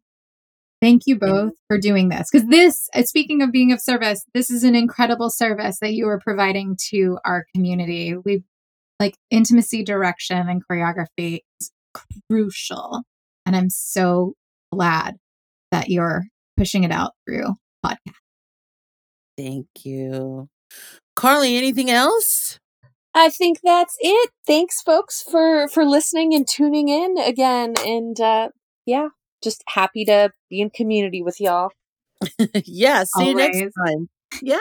Thank you both for doing this. Because this, uh, speaking of being of service, this is an incredible service that you are providing to our community. We like intimacy direction and choreography is crucial. And I'm so glad that you're pushing it out through podcast. Thank you. Carly, anything else? I think that's it. Thanks folks for for listening and tuning in again and uh yeah, just happy to be in community with y'all. [laughs] yeah. See Always. you next time. Yeah.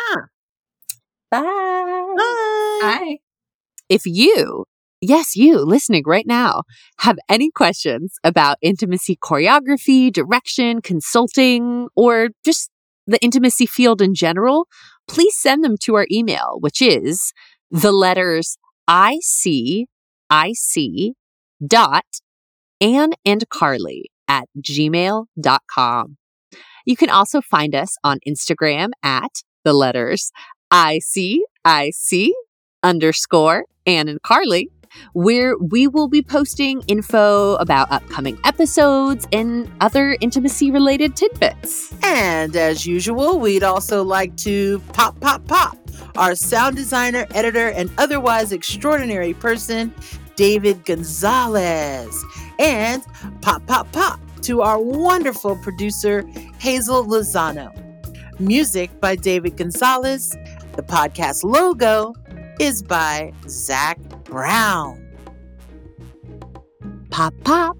Bye. Bye. Bye. If you, yes, you listening right now, have any questions about intimacy choreography, direction, consulting, or just the intimacy field in general, please send them to our email, which is the letters IC, IC dot Ann and Carly at gmail.com. You can also find us on Instagram at the letters ICIC underscore Ann and Carly, where we will be posting info about upcoming episodes and other intimacy related tidbits. And as usual, we'd also like to pop, pop, pop our sound designer, editor, and otherwise extraordinary person, David Gonzalez and pop, pop, pop to our wonderful producer, Hazel Lozano. Music by David Gonzalez. The podcast logo is by Zach Brown. Pop, pop.